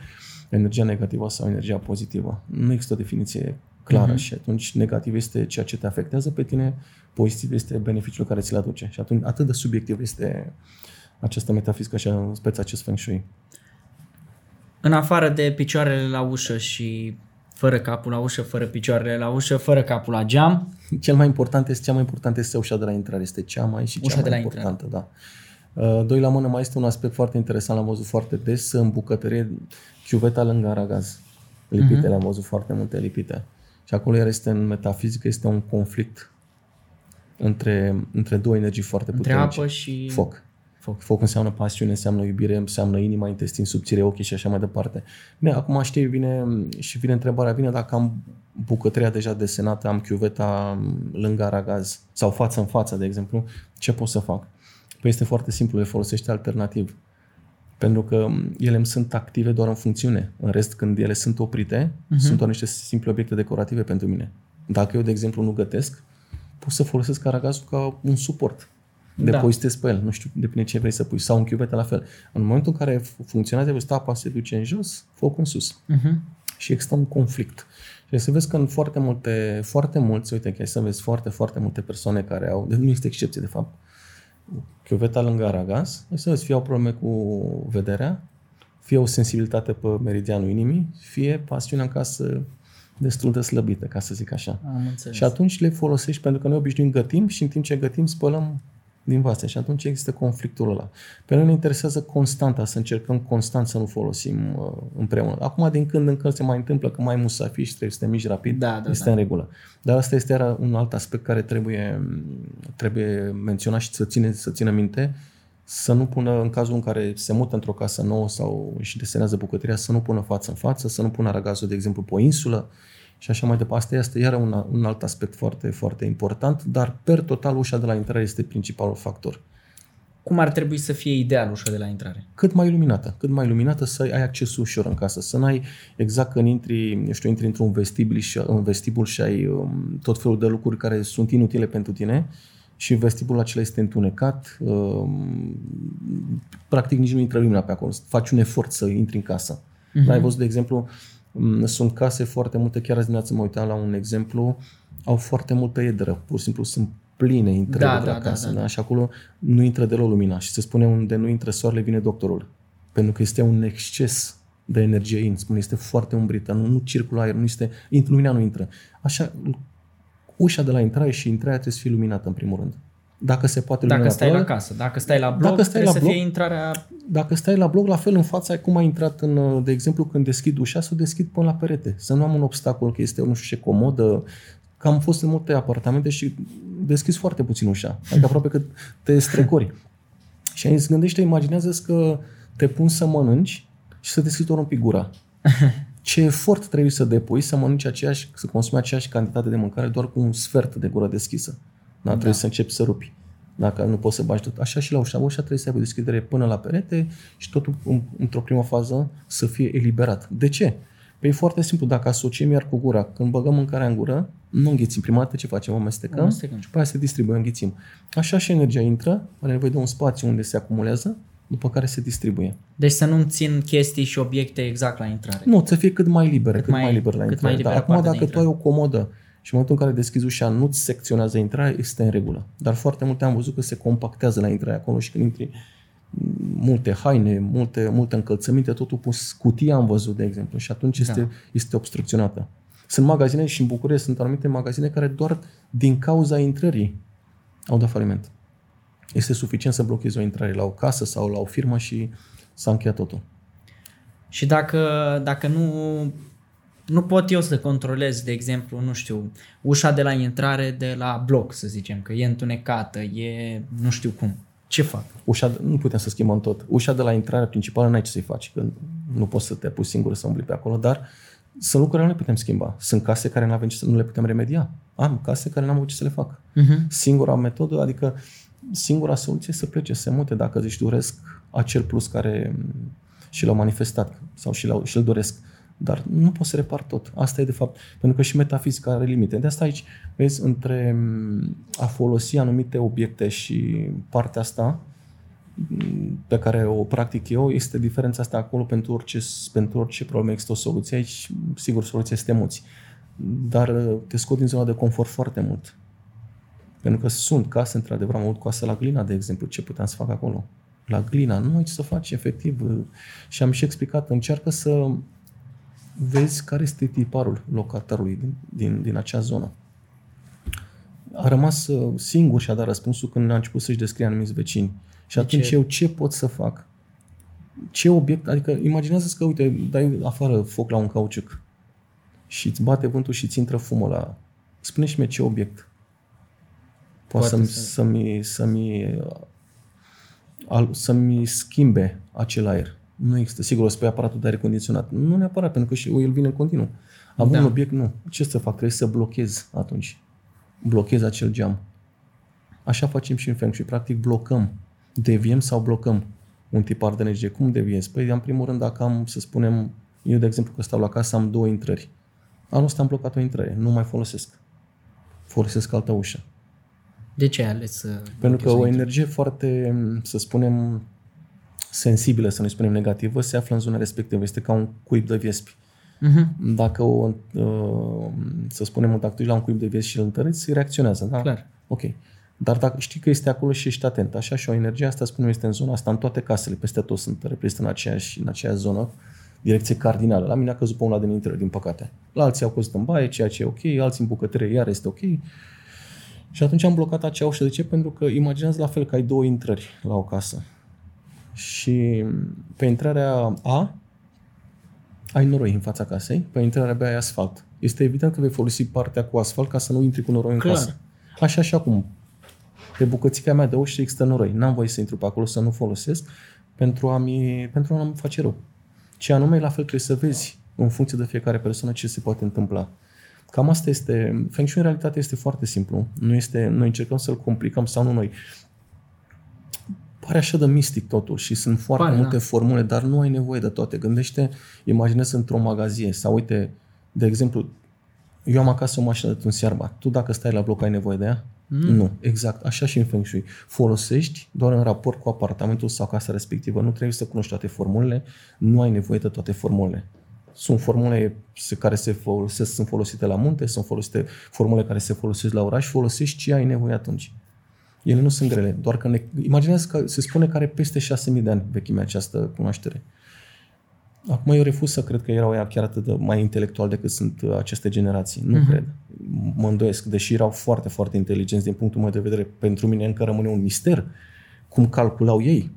energia negativă sau energia pozitivă? Nu există o definiție clară Mhm. uh-huh. și atunci negativ este ceea ce te afectează pe tine, pozitiv este beneficiul care ți-l aduce. Și atunci atât de subiectiv este această metafizică și speța acest feng shui. În afară de picioarele la ușă și fără capul la ușă, fără picioarele la ușă, fără capul la geam, Cel mai important este, cea mai importantă este ușa de la intrare. Este cea mai și cea Ușa mai de la importantă, da. Uh, Doi la mână mai este un aspect foarte interesant, l-am văzut foarte des în bucătărie, chiuveta lângă aragaz. Lipite, Mhm. le-am văzut foarte multe lipite. Și acolo iar este în metafizică, este un conflict între, între două energii foarte între puternice. apă și Foc. foc. Foc înseamnă pasiune, înseamnă iubire, înseamnă inima, intestin subțire, ochii și așa mai departe. Bine, acum știi, vine și vine întrebarea, vine dacă am bucătăria deja desenată, am chiuveta lângă aragaz sau față în față, de exemplu, ce pot să fac? Păi este foarte simplu, le folosește alternativ. Pentru că ele îmi sunt active doar în funcțiune. În rest, când ele sunt oprite, uh-huh. sunt doar niște simple obiecte decorative pentru mine. Dacă eu, de exemplu, nu gătesc, pot să folosesc aragazul ca un suport. Depozitez pe el, nu știu, depinde ce vrei să pui. Sau în chiuvetă la fel. În momentul în care funcționează, vezi, apa se duce în jos, focul în sus. Uh-huh. Și există un conflict. Și să vezi că în foarte multe, foarte mulți, uite, chiar să vezi foarte, foarte multe persoane care au, de nu este excepție de fapt, chiuveta lângă aragaz, să vezi, fie au probleme cu vederea, fie o sensibilitate pe meridianul inimii, fie pasiunea în casă destul de slăbită, ca să zic așa. Am înțeles. Și atunci le folosești pentru că noi obișnuim gătim și în timp ce gătim spălăm din vase și atunci există conflictul ăla. Pe noi ne interesează constanta, să încercăm constant să nu folosim uh, împreună. Acum, din când în când se mai întâmplă că mai musafi și trebuie să te miști rapid, Da, da, este da. în regulă. Dar asta este iar un alt aspect care trebuie, trebuie menționat și să ține, să țină minte, să nu pună, în cazul în care se mută într-o casă nouă sau își desenează bucătăria, să nu pună față în față, să nu pună aragazul, de exemplu, pe o insulă și așa mai departe. Asta este iar un, un alt aspect foarte, foarte important, dar per total ușa de la intrare este principalul factor. Cum ar trebui să fie ideal ușa de la intrare? Cât mai iluminată, cât mai iluminată să ai acces ușor în casă, să n-ai exact când intri, eu știu, intri într-un vestibul și, un vestibul și ai um, tot felul de lucruri care sunt inutile pentru tine și vestibulul acela este întunecat, um, practic nici nu intră lumina pe acolo, faci un efort să intri în casă. Uh-huh. Ai văzut, de exemplu, um, sunt case foarte multe, chiar azi dimineață mă uitam la un exemplu, au foarte multă edră, pur și simplu sunt pline intrări Da, de da, la da, casă, da, da. da, și acolo nu intră deloc lumina și se spune unde nu intră soarele vine doctorul. Pentru că este un exces de energie in, spune, este foarte umbrită, nu, nu circulă aer, nu este, int- lumina nu intră. Așa, ușa de la intrare și intrarea trebuie să fie luminată în primul rând. Dacă se poate Dacă lumina stai la pe- casă, dacă stai la bloc, Dacă stai trebuie la să bloc- fie intrarea... dacă stai la bloc, la fel în fața, cum ai intrat în, de exemplu, când deschid ușa, să o deschid până la perete. Să nu am un obstacol, că este nu știu ce comodă. Că am fost în multe apartamente și deschizi foarte puțin ușa. Adică aproape că te strecori. [LAUGHS] și îți gândește, imaginează că te pun să mănânci și să deschizi doar un pic gura. [LAUGHS] Ce efort trebuie să depui să mănânci aceeași, să consumi aceeași cantitate de mâncare doar cu un sfert de gură deschisă. Da? Trebuie să începi să rupi. Dacă nu poți să bagi tot. Așa și la ușa. Ușa trebuie să aibă deschidere până la perete și totul în- într-o primă fază să fie eliberat. De ce? Păi e foarte simplu. Dacă asociem iar cu gura, când băgăm mâncarea în gură, nu înghițim. Prima dată ce facem? Amestecăm, Amestecăm. și pe aia se distribuie, înghițim. Așa și energia intră, are nevoie de un spațiu unde se acumulează, după care se distribuie. Deci să nu țin chestii și obiecte exact la intrare. Nu, să fie cât mai libere, cât, mai- mai, liber la cât intrare. mai liberă Dar acum partea de dacă tu ai intrare. o comodă și în momentul în care deschizi ușa nu-ți secționează intrarea, este în regulă. Dar foarte multe am văzut că se compactează la intrare acolo și când intri multe haine, multe, multe încălțăminte, totul pus cutia am văzut, de exemplu, și atunci este, Da. este obstrucționată. Sunt magazine și în București sunt anumite magazine care doar din cauza intrării au dat faliment. Este suficient să blochezi o intrare la o casă sau la o firmă și s-a încheiat totul. Și dacă, dacă nu, nu pot eu să controlez, de exemplu, nu știu, ușa de la intrare de la bloc, să zicem, că e întunecată, e nu știu cum. Ce fac? Ușa, nu putem să schimbăm tot. Ușa de la intrare principală n-ai ce să-i faci, că nu poți să te pui singur să umbli pe acolo, dar sunt lucruri care nu le putem schimba. Sunt case care nu avem ce să, nu le putem remedia. Am case care n-am avut ce să le fac. Uh-huh. Singura metodă, adică singura soluție e să plece, să se mute dacă își doresc acel plus care și l-au manifestat sau și, l-au, și îl doresc. Dar nu poți să repar tot. Asta e de fapt. Pentru că și metafizica are limite. De asta aici, vezi, între a folosi anumite obiecte și partea asta pe care o practic eu, este diferența asta acolo pentru orice, pentru orice problemă există o soluție. Aici, sigur, soluția este emoții. Dar te scot din zona de confort foarte mult. Pentru că sunt case, într-adevăr, am avut casă la Glina, de exemplu, ce puteam să fac acolo. La Glina, nu ai ce să faci, efectiv. Și am și explicat, încearcă să vezi care este tiparul locatarului din, din, din acea zonă. A rămas uh, singur și a dat răspunsul când a început să-și descrie anumiți vecini. Și atunci ce? eu ce pot să fac? Ce obiect? Adică imaginează că, uite, dai afară foc la un cauciuc și îți bate vântul și îți intră fumul la... Spune și mie ce obiect poate, să-mi, să... să-mi, să-mi, să-mi schimbe acel aer. Nu există. Sigur, o să aparatul de aer condiționat. Nu neapărat, pentru că și el vine în continuu. Avem da. un obiect, nu. Ce să fac? Trebuie să blochez atunci. Blochez acel geam. Așa facem și în Feng Shui. Practic blocăm. Deviem sau blocăm un tipar de energie. Cum deviezi? Păi, în primul rând, dacă am, să spunem, eu, de exemplu, că stau la casă, am două intrări. Anul ăsta am blocat o intrare. Nu mai folosesc. Folosesc altă ușă. De ce ai ales să Pentru că o energie foarte, să spunem, sensibilă, să nu spunem negativă, se află în zona respectivă. Este ca un cuib de viespi. Uh-huh. Dacă o, uh, să spunem, dacă tu la un cuib de viespi și îl întăreți, reacționează. Da? Clar. Ok. Dar dacă știi că este acolo și ești atent, așa și o energie asta, spunem, este în zona asta, în toate casele, peste tot sunt reprezintă în aceeași, în aceeași zonă, direcție cardinală. La mine a căzut pe una din intrări, din păcate. La alții au căzut în baie, ceea ce e ok, alții în bucătărie, iar este ok. Și atunci am blocat acea ușă. De ce? Pentru că imaginează la fel că ai două intrări la o casă. Și pe intrarea A ai noroi în fața casei, pe intrarea B ai asfalt. Este evident că vei folosi partea cu asfalt ca să nu intri cu noroi Clar. în casă. Așa și acum. Pe bucățica mea de ușă există noroi. N-am voie să intru pe acolo, să nu folosesc pentru a mi pentru a nu face rău. Ce anume, la fel trebuie să vezi în funcție de fiecare persoană ce se poate întâmpla. Cam asta este, Feng Shui în realitate este foarte simplu. Nu este, noi încercăm să-l complicăm sau nu noi. Pare așa de mistic totul și sunt foarte Pare, multe da. formule, dar nu ai nevoie de toate. Gândește, imaginează într-o magazie sau uite, de exemplu, eu am acasă o mașină de tuns iarba. Tu dacă stai la bloc ai nevoie de ea? Mm. Nu, exact. Așa și în Feng Shui. Folosești doar în raport cu apartamentul sau casa respectivă. Nu trebuie să cunoști toate formulele, nu ai nevoie de toate formulele. Sunt formule care se folosesc, sunt folosite la munte, sunt folosite formule care se folosesc la oraș, folosești ce ai nevoie atunci. Ele nu sunt grele, doar că ne, imaginează că se spune că are peste 6.000 de ani vechimea această cunoaștere. Acum eu refuz să cred că erau ea chiar atât de mai intelectual decât sunt aceste generații. Nu uh-huh. cred. Mă îndoiesc, deși erau foarte, foarte inteligenți din punctul meu de vedere, pentru mine încă rămâne un mister cum calculau ei.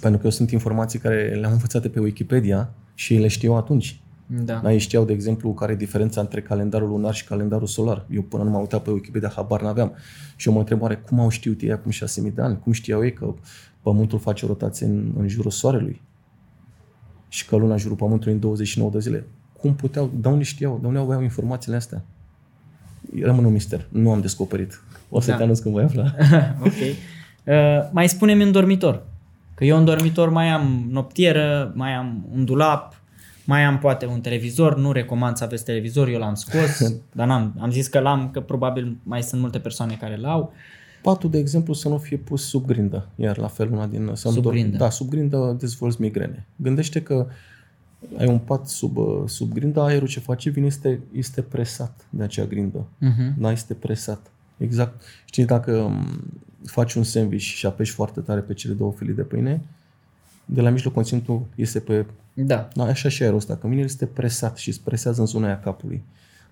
Pentru că eu sunt informații care le-am învățate pe Wikipedia, și ei le știau atunci. Da. Ei știau, de exemplu, care e diferența între calendarul lunar și calendarul solar. Eu până nu m-am uitat pe Wikipedia, habar n-aveam. Și eu mă întreb, oare cum au știut ei acum 6.000 de ani? Cum știau ei că Pământul face o rotație în, în jurul Soarelui? Și că luna în jurul Pământului în 29 de zile? Cum puteau? De unde știau? De unde aveau informațiile astea? Rămân un mister. Nu am descoperit. O să da. te anunț când voi afla. [LAUGHS] ok. Uh, mai spune-mi în dormitor. Că eu în dormitor mai am noptieră, mai am un dulap, mai am poate un televizor, nu recomand să aveți televizor, eu l-am scos, [LAUGHS] dar n-am, am zis că l-am, că probabil mai sunt multe persoane care l-au. Patul, de exemplu, să nu fie pus sub grindă, iar la fel una din... Să sub grindă. Da, sub grindă dezvolți migrene. Gândește că ai un pat sub, sub grindă, aerul ce face vine este, este presat de acea grindă. Uh-huh. Da, este presat. Exact. Știi, dacă faci un sandwich și apeși foarte tare pe cele două felii de pâine, de la mijloc conținutul este pe... Da. da așa și aerul ăsta. Când vine, este presat și îți presează în zona aia capului.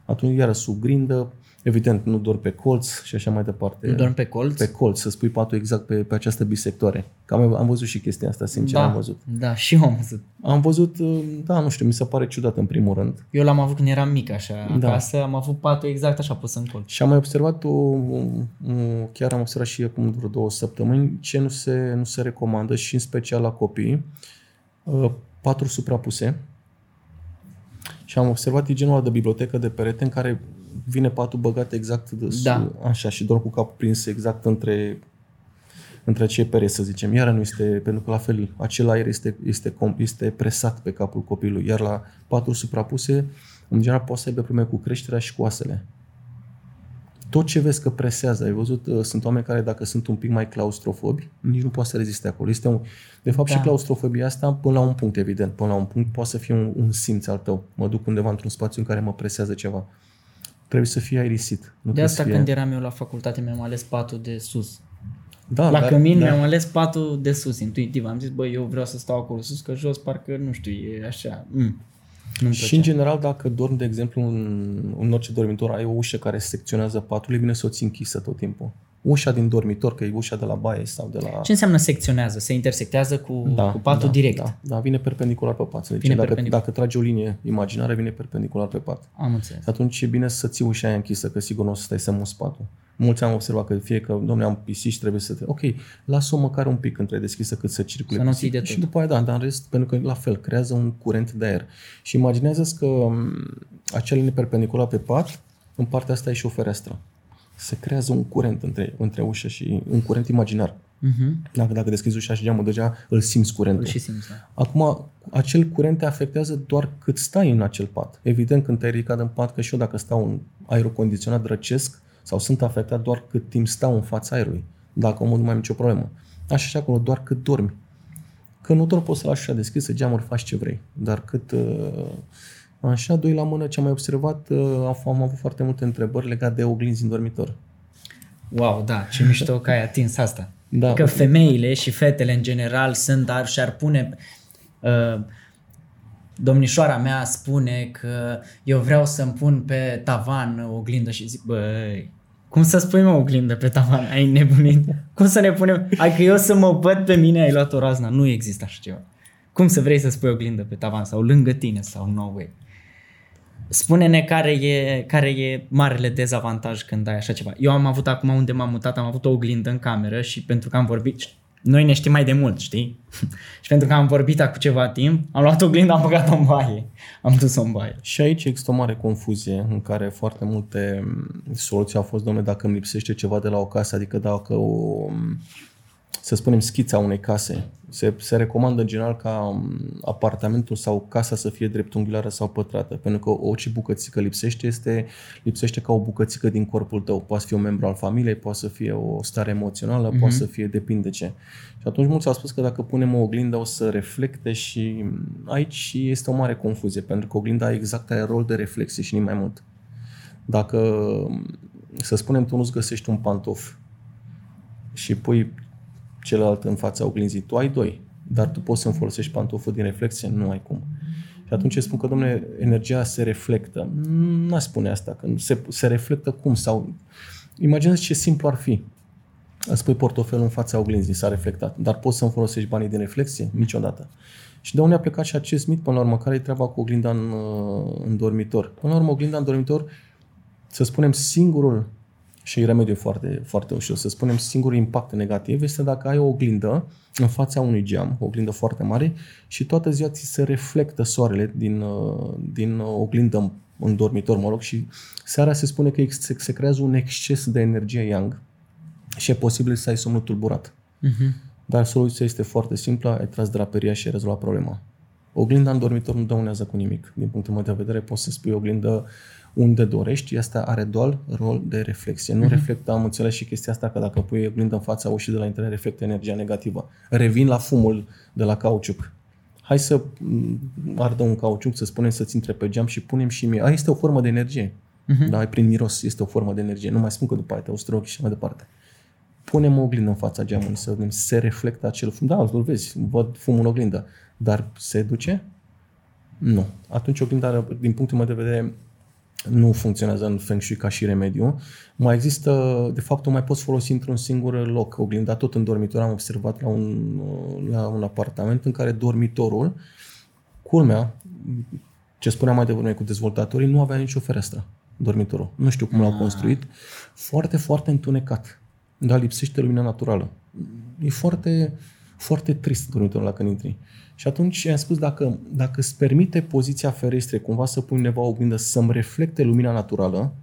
Atunci, iară, sub grindă, Evident, nu doar pe colț și așa mai departe. Nu dormi pe colț? Pe colț, să spui patul exact pe, pe această bisectoare. Că am, am văzut și chestia asta, sincer, da, am văzut. Da, și eu am văzut. Am văzut, uh, da, nu știu, mi se pare ciudat în primul rând. Eu l-am avut când eram mic așa Da. acasă, am avut patul exact așa pus în colț. Și am mai observat, o, o, chiar am observat și acum vreo două săptămâni, ce nu se, nu se recomandă și în special la copii, uh, patru suprapuse. Și am observat e genul ăla de bibliotecă de perete în care vine patul băgat exact de sus, Da. așa, și dorm cu capul prins exact între între cei pereți, să zicem. Iar nu este, pentru că la fel, acel aer este, este, com- este presat pe capul copilului. Iar la patru suprapuse, în general, poate să aibă probleme cu creșterea și cu oasele. Tot ce vezi că presează, ai văzut, uh, sunt oameni care dacă sunt un pic mai claustrofobi, nici nu poate să reziste acolo. Este un, de fapt Da. și claustrofobia asta, până la un punct, evident, până la un punct, poate să fie un, un simț al tău. Mă duc undeva într-un spațiu în care mă presează ceva. Trebuie să fie aerisit. Nu De trebuie asta să fie... când eram eu la facultate mi-am ales patul de sus. da, la dar- cămin da. mi-am ales patul de sus, intuitiv. Am zis, bă, eu vreau să stau acolo sus, că jos parcă, nu știu, e așa. Mm. Nu-mi Și în general, dacă dormi, de exemplu, în, în orice dormitor, ai o ușă care secționează patul, e bine să o ții închisă tot timpul. Ușa din dormitor, că e ușa de la baie sau de la... Ce înseamnă secționează? Se intersectează cu, cu patul da, direct. Da, da, vine perpendicular pe pat. Să Vine zicem. Dacă, perpendicular. dacă tragi o linie imaginară, vine perpendicular pe pat. Am înțeles. Atunci e bine să ții ușa aia închisă, că sigur nu o să stai să muți patul. Mulți am observat că fie că, domnule, am pisici, trebuie să te... Ok, lasă-o măcar un pic între deschisă cât să circule Să nu pisic. ții de Și tot. după aia, da, dar în rest, pentru că la fel, creează un curent de aer. Și imaginează că m, acea linie perpendiculară pe pat, în partea asta e și o fereastră. Se creează un curent între, între ușă și un curent imaginar. Uh-huh. Dacă, dacă deschizi ușa și geamul, deja îl simți curentul. Și simți, da. Acum, acel curent te afectează doar cât stai în acel pat. Evident, când te-ai ridicat în pat, că și eu dacă stau în aerul condiționat răcesc sau sunt afectat doar cât timp stau în fața aerului. Dacă omul nu mai am nicio problemă. Așa și acolo, doar cât dormi. Că nu doar poți să lași ușa deschisă, geamul faci ce vrei. Dar cât... uh, Așa, doi la mână, ce am mai observat, uh, am, am avut foarte multe întrebări legate de oglinzi în dormitor. Wow, da, ce mișto că ai atins asta. Da. Că femeile și fetele în general sunt, ar, și-ar pune... Uh, domnișoara mea spune că eu vreau să-mi pun pe tavan o oglindă și zic, băi, cum să spui mă oglindă pe tavan? Ai nebunit? Cum să ne punem? Ai că eu să mă văd pe mine, ai luat o razna. Nu există așa ceva. Cum să vrei să spui oglindă pe tavan sau lângă tine sau no way? Spune-ne care e, care e marele dezavantaj când ai așa ceva. Eu am avut acum unde m-am mutat, am avut o oglindă în cameră și pentru că am vorbit, noi ne știm mai de mult, știi? [LAUGHS] și pentru că am vorbit acum ceva timp, am luat oglindă, am băgat-o în baie. [LAUGHS] Am dus-o în baie. Și aici există o mare confuzie în care foarte multe m, soluții au fost, domnule, dacă îmi lipsește ceva de la o casă, adică dacă o, m, să spunem, schița unei case, se, se recomandă în general ca m, apartamentul sau casa să fie dreptunghiulară sau pătrată, pentru că orice bucățică lipsește, este, lipsește ca o bucățică din corpul tău. Poate să fie un membru al familiei, poate să fie o stare emoțională, mm-hmm. poate să fie depinde ce. Și atunci mulți au spus că dacă punem o oglindă o să reflecte și m, aici este o mare confuzie, pentru că oglinda exact are rol de reflexie și nimic mai mult. Dacă, m, să spunem, tu nu-ți găsești un pantof și pui celălalt în fața oglinzii, tu ai doi, dar tu poți să-mi folosești pantoful din reflexie? Nu ai cum. Și atunci spun că, domnule, energia se reflectă. Nu aș spune asta, că se, se reflectă cum? Sau imagineți ce simplu ar fi. Îți pui portofelul în fața oglinzii, s-a reflectat, dar poți să-mi folosești banii din reflexie? Niciodată. Și de unde a plecat și acest mit, până la urmă, care e treaba cu oglinda în, uh, în dormitor? Până la urmă, oglinda în dormitor, să spunem, singurul și e remediu foarte, foarte ușor. Să spunem, singurul impact negativ este dacă ai o oglindă în fața unui geam, o oglindă foarte mare, și toată ziua ți se reflectă soarele din, uh, din oglindă în, în dormitor, mă rog, și seara se spune că se, se creează un exces de energie yang și e posibil să ai somnul tulburat. Uh-huh. Dar soluția este foarte simplă, ai tras draperia și ai rezolvat problema. Oglinda în dormitor nu dăunează cu nimic. Din punctul meu de vedere, poți să spui oglindă unde dorești, asta are doar rol de reflexie. Nu uh-huh. reflectă, am înțeles și chestia asta, că dacă pui oglindă în fața ușii de la intrare, reflectă energia negativă. Revin la fumul de la cauciuc. Hai să mm, ardă un cauciuc, să spunem să-ți intre pe geam și punem și mie. Aia este o formă de energie. Uh-huh. Da, prin miros este o formă de energie. Nu mai spun că după aia te ustrochi și mai departe. Punem o oglindă în fața geamului să vedem, se reflectă acel fum. Da, îl vezi, văd fumul în oglindă. Dar se duce? Nu. Atunci oglinda, din punctul meu de vedere, nu funcționează în Feng Shui ca și remediu. Mai există, de fapt, o mai poți folosi într-un singur loc. Oglinda tot în dormitor am observat la un, la un apartament în care dormitorul, culmea, ce spuneam mai devreme cu dezvoltatorii, nu avea nicio fereastră dormitorul. Nu știu cum l-au ah. construit. Foarte, foarte întunecat. Dar lipsește lumina naturală. E foarte, foarte trist dormitorul la când intri. Și atunci i-am spus, dacă, dacă îți permite poziția ferestre cumva să pui undeva o oglindă să-mi reflecte lumina naturală,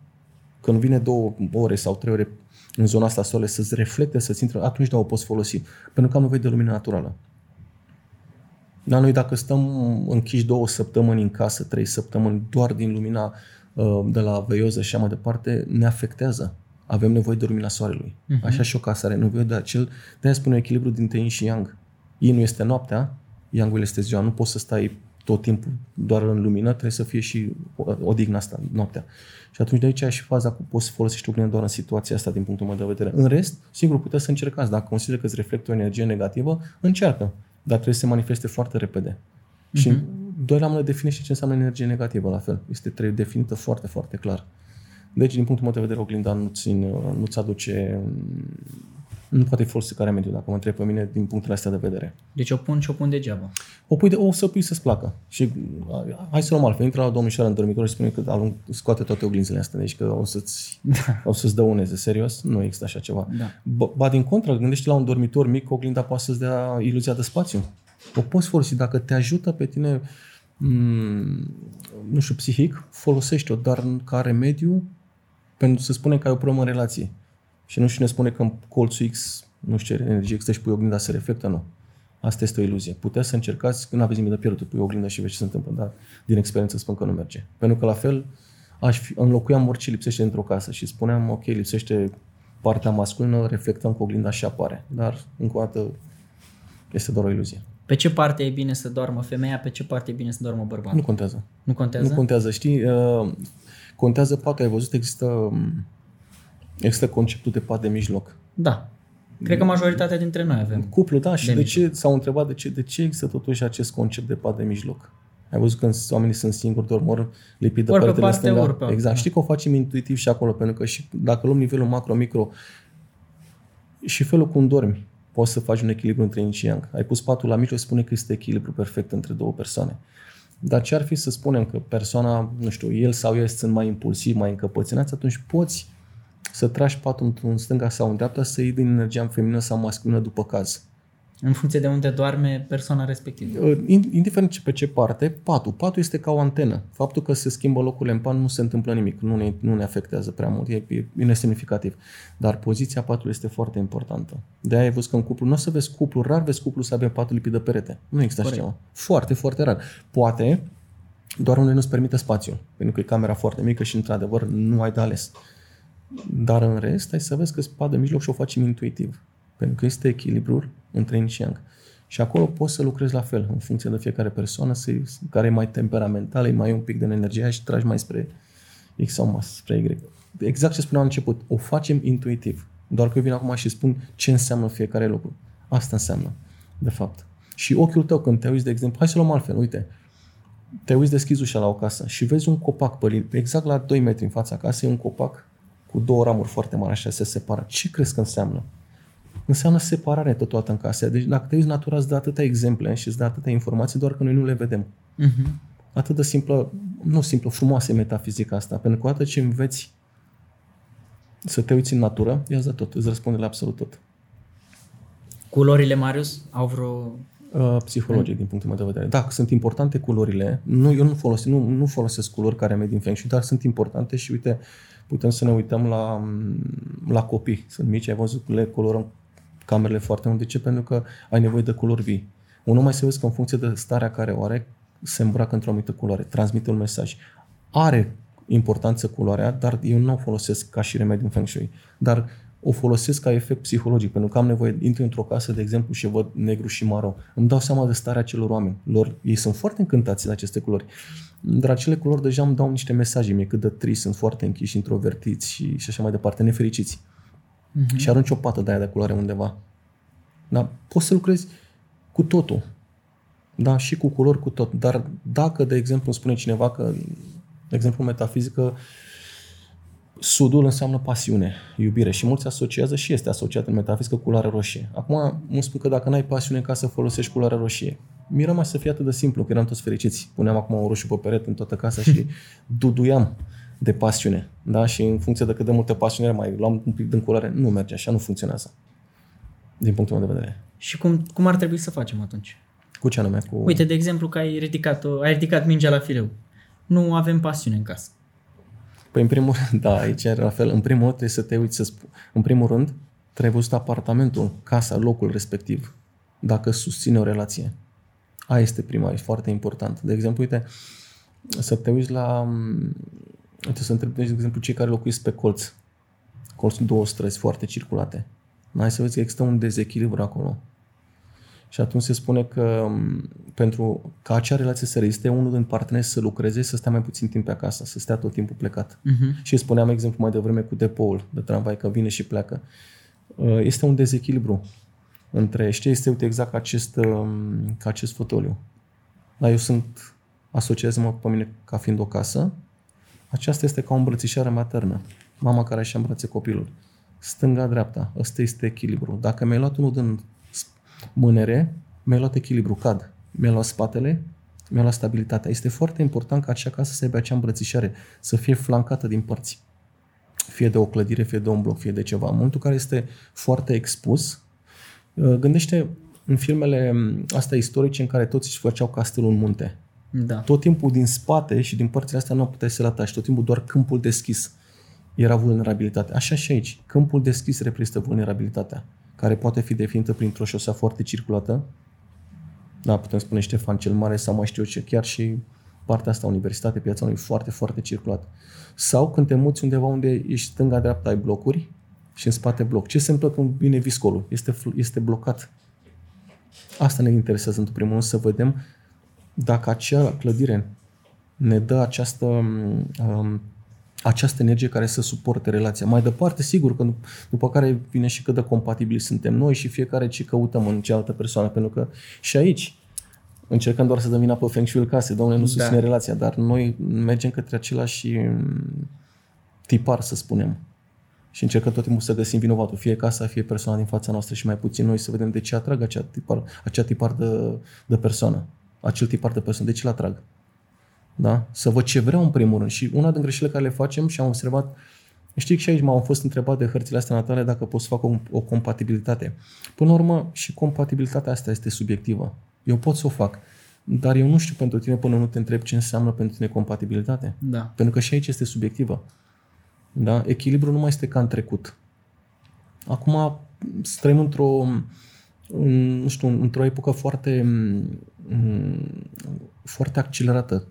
când vine două ore sau trei ore în zona asta soare să-ți reflecte, să-ți intre, atunci da, o poți folosi. Pentru că am nevoie de lumină naturală. Dar noi dacă stăm închiși două săptămâni în casă, trei săptămâni, doar din lumina uh, de la veioză și așa mai departe, ne afectează. Avem nevoie de lumina soarelui. Uh-huh. Așa și o casă are nevoie de acel, de-aia spune echilibru dintre yin și yang. Yin nu este noaptea, yang este ziua. Nu poți să stai tot timpul doar în lumină, trebuie să fie și odihna asta, noaptea. Și atunci de aici și faza cu poți să folosești oglindă doar în situația asta din punctul meu de vedere. În rest, sigur, puteți să încercați. Dacă consider că îți reflectă o energie negativă, încearcă. Dar trebuie să se manifeste foarte repede. Uh-huh. Și mhm. doi la mână definește ce înseamnă energie negativă la fel. Este trebuie definită foarte, foarte clar. Deci, din punctul meu de vedere, oglinda nu-ți, nu-ți aduce nu poate fi folosit ca remediu, dacă mă întreb pe mine din punctul ăsta de vedere. Deci o pun și o pun degeaba. O pui de, o să pui să-ți placă. Și hai să luăm altfel. Intră la domnișoară în dormitor și spune că alung, scoate toate oglinzile astea, deci că o să-ți, da. o să-ți dăuneze. Serios? Nu există așa ceva. Da. Ba, din contră, gândește la un dormitor mic, oglinda poate să-ți dea iluzia de spațiu. O poți folosi dacă te ajută pe tine m- mm, nu știu, psihic, folosește-o, dar ca remediu pentru să spune că ai o problemă în relație și nu și ne spune că în colțul X nu știu ce energie există și pui oglinda să reflectă, nu. Asta este o iluzie. Puteți să încercați, când aveți nimic de pierdut, pui oglinda și vezi ce se întâmplă, dar din experiență spun că nu merge. Pentru că la fel aș fi, înlocuiam orice lipsește într-o casă și spuneam, ok, lipsește partea masculină, reflectăm cu oglinda și apare. Dar, încă o dată, este doar o iluzie. Pe ce parte e bine să doarmă femeia, pe ce parte e bine să doarmă bărbatul? Nu contează. Nu contează? Nu contează. Știi, uh, contează patul. Ai văzut, există um, Există conceptul de pat de mijloc. Da. Cred că majoritatea dintre noi avem. Cuplu, da. Și de, de ce s-au întrebat de ce, de ce există totuși acest concept de pat de mijloc? Ai văzut când oamenii sunt singuri, doar mor lipit de ori pe parte, stânga? Ori pe exact. Da. Știi că o facem intuitiv și acolo, pentru că și dacă luăm nivelul macro-micro și felul cum dormi, poți să faci un echilibru între yin și yang. Ai pus patul la mijloc, spune că este echilibru perfect între două persoane. Dar ce ar fi să spunem că persoana, nu știu, el sau ea sunt mai impulsivi, mai încăpățânați, atunci poți să tragi patul în stânga sau în dreapta, să iei din energia feminină sau masculină după caz. În funcție de unde doarme persoana respectivă. Uh, indiferent pe ce parte, patul. Patul este ca o antenă. Faptul că se schimbă locurile în pat nu se întâmplă nimic. Nu ne, nu ne afectează prea mult. E, e nesemnificativ. Dar poziția patului este foarte importantă. De aia ai văzut că în cuplu, nu o să vezi cuplu, rar vezi cuplu să avem patul lipit de perete. Nu există așa ceva. Foarte, foarte rar. Poate doar unde nu-ți permite spațiul. Pentru că e camera foarte mică și, într-adevăr, nu ai de ales. Dar în rest, ai să vezi că spada mijloc și o facem intuitiv. Pentru că este echilibrul între yin și yang. Și acolo poți să lucrezi la fel, în funcție de fiecare persoană, care e mai temperamentală, e mai un pic de energie și tragi mai spre X sau mai spre Y. Exact ce spuneam la început, o facem intuitiv. Doar că eu vin acum și spun ce înseamnă fiecare lucru. Asta înseamnă, de fapt. Și ochiul tău când te uiți, de exemplu, hai să luăm altfel, uite, te uiți deschizi ușa la o casă și vezi un copac pălit, exact la 2 metri în fața casei, un copac cu două ramuri foarte mari așa se separă. Ce crezi că înseamnă? Înseamnă separare totodată în casă. Deci dacă te uiți natura îți dă atâtea exemple și îți dă atâtea informații, doar că noi nu le vedem. Uh-huh. Atât de simplă, nu simplă, frumoasă e metafizica asta. Pentru că odată ce înveți să te uiți în natură, ia de tot, îți răspunde la absolut tot. Culorile, Marius, au vreo Uh, psihologic, din punctul meu de vedere. Da, sunt importante culorile. Nu, eu nu folosesc, nu, nu folosesc culori care merg din Feng Shui, dar sunt importante și uite, putem să ne uităm la, la copii. Sunt mici, ai văzut, le colorăm camerele foarte mult. De ce? Pentru că ai nevoie de culori vii. Unul mai se vede că în funcție de starea care o are, se îmbracă într-o anumită culoare, transmite un mesaj. Are importanță culoarea, dar eu nu o folosesc ca și remediu în Feng Shui. Dar o folosesc ca efect psihologic, pentru că am nevoie, intru într-o casă, de exemplu, și văd negru și maro. Îmi dau seama de starea celor oameni. Lor, ei sunt foarte încântați de aceste culori. Dar acele culori deja îmi dau niște mesaje mie cât de trist, sunt foarte închiși, introvertiți și, și așa mai departe, nefericiți. Uh-huh. Și arunci o pată de aia de culoare undeva. Da? Poți să lucrezi cu totul. Da? Și cu culori, cu tot. Dar dacă, de exemplu, îmi spune cineva că De exemplu, metafizică, sudul înseamnă pasiune, iubire și mulți asociază și este asociat în metafizică cu culoarea roșie. Acum, nu spun că dacă n-ai pasiune ca să folosești culoarea roșie. Mi rămas să fie atât de simplu, că eram toți fericiți. Puneam acum un roșu pe perete în toată casa și [LAUGHS] duduiam de pasiune. Da? Și în funcție de cât de multă pasiune mai luam un pic din culoare, nu merge așa, nu funcționează. Din punctul meu de vedere. Și cum, cum ar trebui să facem atunci? Cu ce anume? Cu... Uite, de exemplu, că ai ridicat, ai ridicat mingea la fileu. Nu avem pasiune în casă. Păi în primul rând, da, aici era la fel. În primul rând trebuie să te uiți să spui. În primul rând, trebuie văzut apartamentul, casa, locul respectiv. Dacă susține o relație. Aia este prima, e foarte important. De exemplu, uite, să te uiți la... Uite, să întrebi, de exemplu, cei care locuiesc pe colț. Colț două străzi foarte circulate. Hai să vezi că există un dezechilibru acolo. Și atunci se spune că pentru ca acea relație să reziste, unul din parteneri să lucreze, să stea mai puțin timp pe acasă, să stea tot timpul plecat. Uh-huh. Și spuneam exemplu mai devreme cu depoul de tramvai, că vine și pleacă. Uh, este un dezechilibru între, știi, este uite exact ca acest, um, ca acest fotoliu. Dar eu sunt, asociez-mă pe mine ca fiind o casă, aceasta este ca o îmbrățișare maternă. Mama care își îmbrățe copilul. Stânga-dreapta, ăsta este echilibru. Dacă mi-ai luat unul din mânere, mi-ai luat echilibru, cad. Mi-a luat spatele, mi-a luat stabilitatea. Este foarte important ca acea casă să aibă acea îmbrățișare, să fie flancată din părți. Fie de o clădire, fie de un bloc, fie de ceva. În momentul care este foarte expus, uh, gândește în filmele um, astea istorice în care toți își făceau castelul în munte. Da. Tot timpul din spate și din părțile astea nu puteai să le atași, tot timpul doar câmpul deschis era vulnerabilitatea. Așa și aici. Câmpul deschis reprezintă vulnerabilitatea, care poate fi definită printr-o șosea foarte circulată, da, putem spune Ștefan cel Mare sau mai știu eu ce, chiar și partea asta, universitate, piața unui foarte, foarte circulat. Sau când te muți undeva unde ești stânga-dreapta, ai blocuri și în spate bloc. Ce se întâmplă când vine viscolul? Este, este blocat. Asta ne interesează în primul rând, să vedem dacă acea clădire ne dă această um, această energie care să suporte relația. Mai departe, sigur că după care vine și cât de compatibili suntem noi și fiecare ce căutăm în cealaltă persoană, pentru că și aici încercăm doar să dăm vina pe Feng Shui case, domnule, nu da. susține da. relația, dar noi mergem către același mm, tipar, să spunem. Și încercăm tot timpul să găsim vinovatul, fie casa, fie persoana din fața noastră și mai puțin noi să vedem de ce atrag acea tipar, acea tipar de, de persoană, acel tipar de persoană, de ce l atrag. Da? Să văd ce vreau în primul rând. Și una din greșelile care le facem și am observat, știi că și aici m-am fost întrebat de hărțile astea natale dacă pot să fac o, o compatibilitate. Până la urmă, și compatibilitatea asta este subiectivă. Eu pot să o fac. Dar eu nu știu pentru tine până nu te întreb ce înseamnă pentru tine compatibilitate. Da. Pentru că și aici este subiectivă. Da? Echilibru nu mai este ca în trecut. Acum trăim într-o, nu știu, într-o epocă foarte, foarte accelerată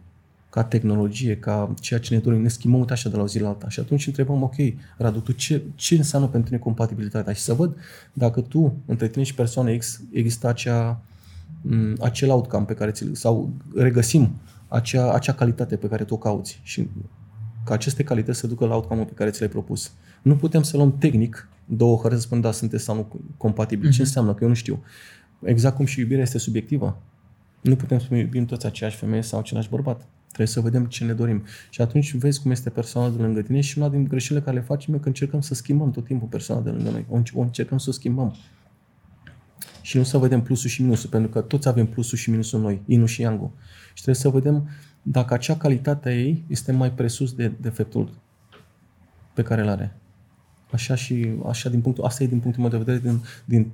ca tehnologie, ca ceea ce ne dorim, ne schimbăm așa de la o zi la alta. Și atunci întrebăm, ok, Radu, tu ce, ce înseamnă pentru tine compatibilitatea? Și să văd dacă tu, între tine și persoana X, există acea, acel outcome pe care ți sau regăsim acea, acea calitate pe care tu o cauți și ca aceste calități să ducă la outcome pe care ți l-ai propus. Nu putem să luăm tehnic două hărți să spunem, da, sunteți sau nu compatibili. Uh-huh. Ce mhm. înseamnă? Că eu nu știu. Exact cum și iubirea este subiectivă. Nu putem să iubim toți aceeași femeie sau același bărbat. Trebuie să vedem ce ne dorim. Și atunci vezi cum este persoana de lângă tine și una din greșelile care le facem e că încercăm să schimbăm tot timpul persoana de lângă noi. O încercăm să o schimbăm. Și nu să vedem plusul și minusul, pentru că toți avem plusul și minusul noi, inu și yang Și trebuie să vedem dacă acea calitate a ei este mai presus de defectul pe care îl are. Așa și așa din punctul, asta e din punctul meu de vedere din, din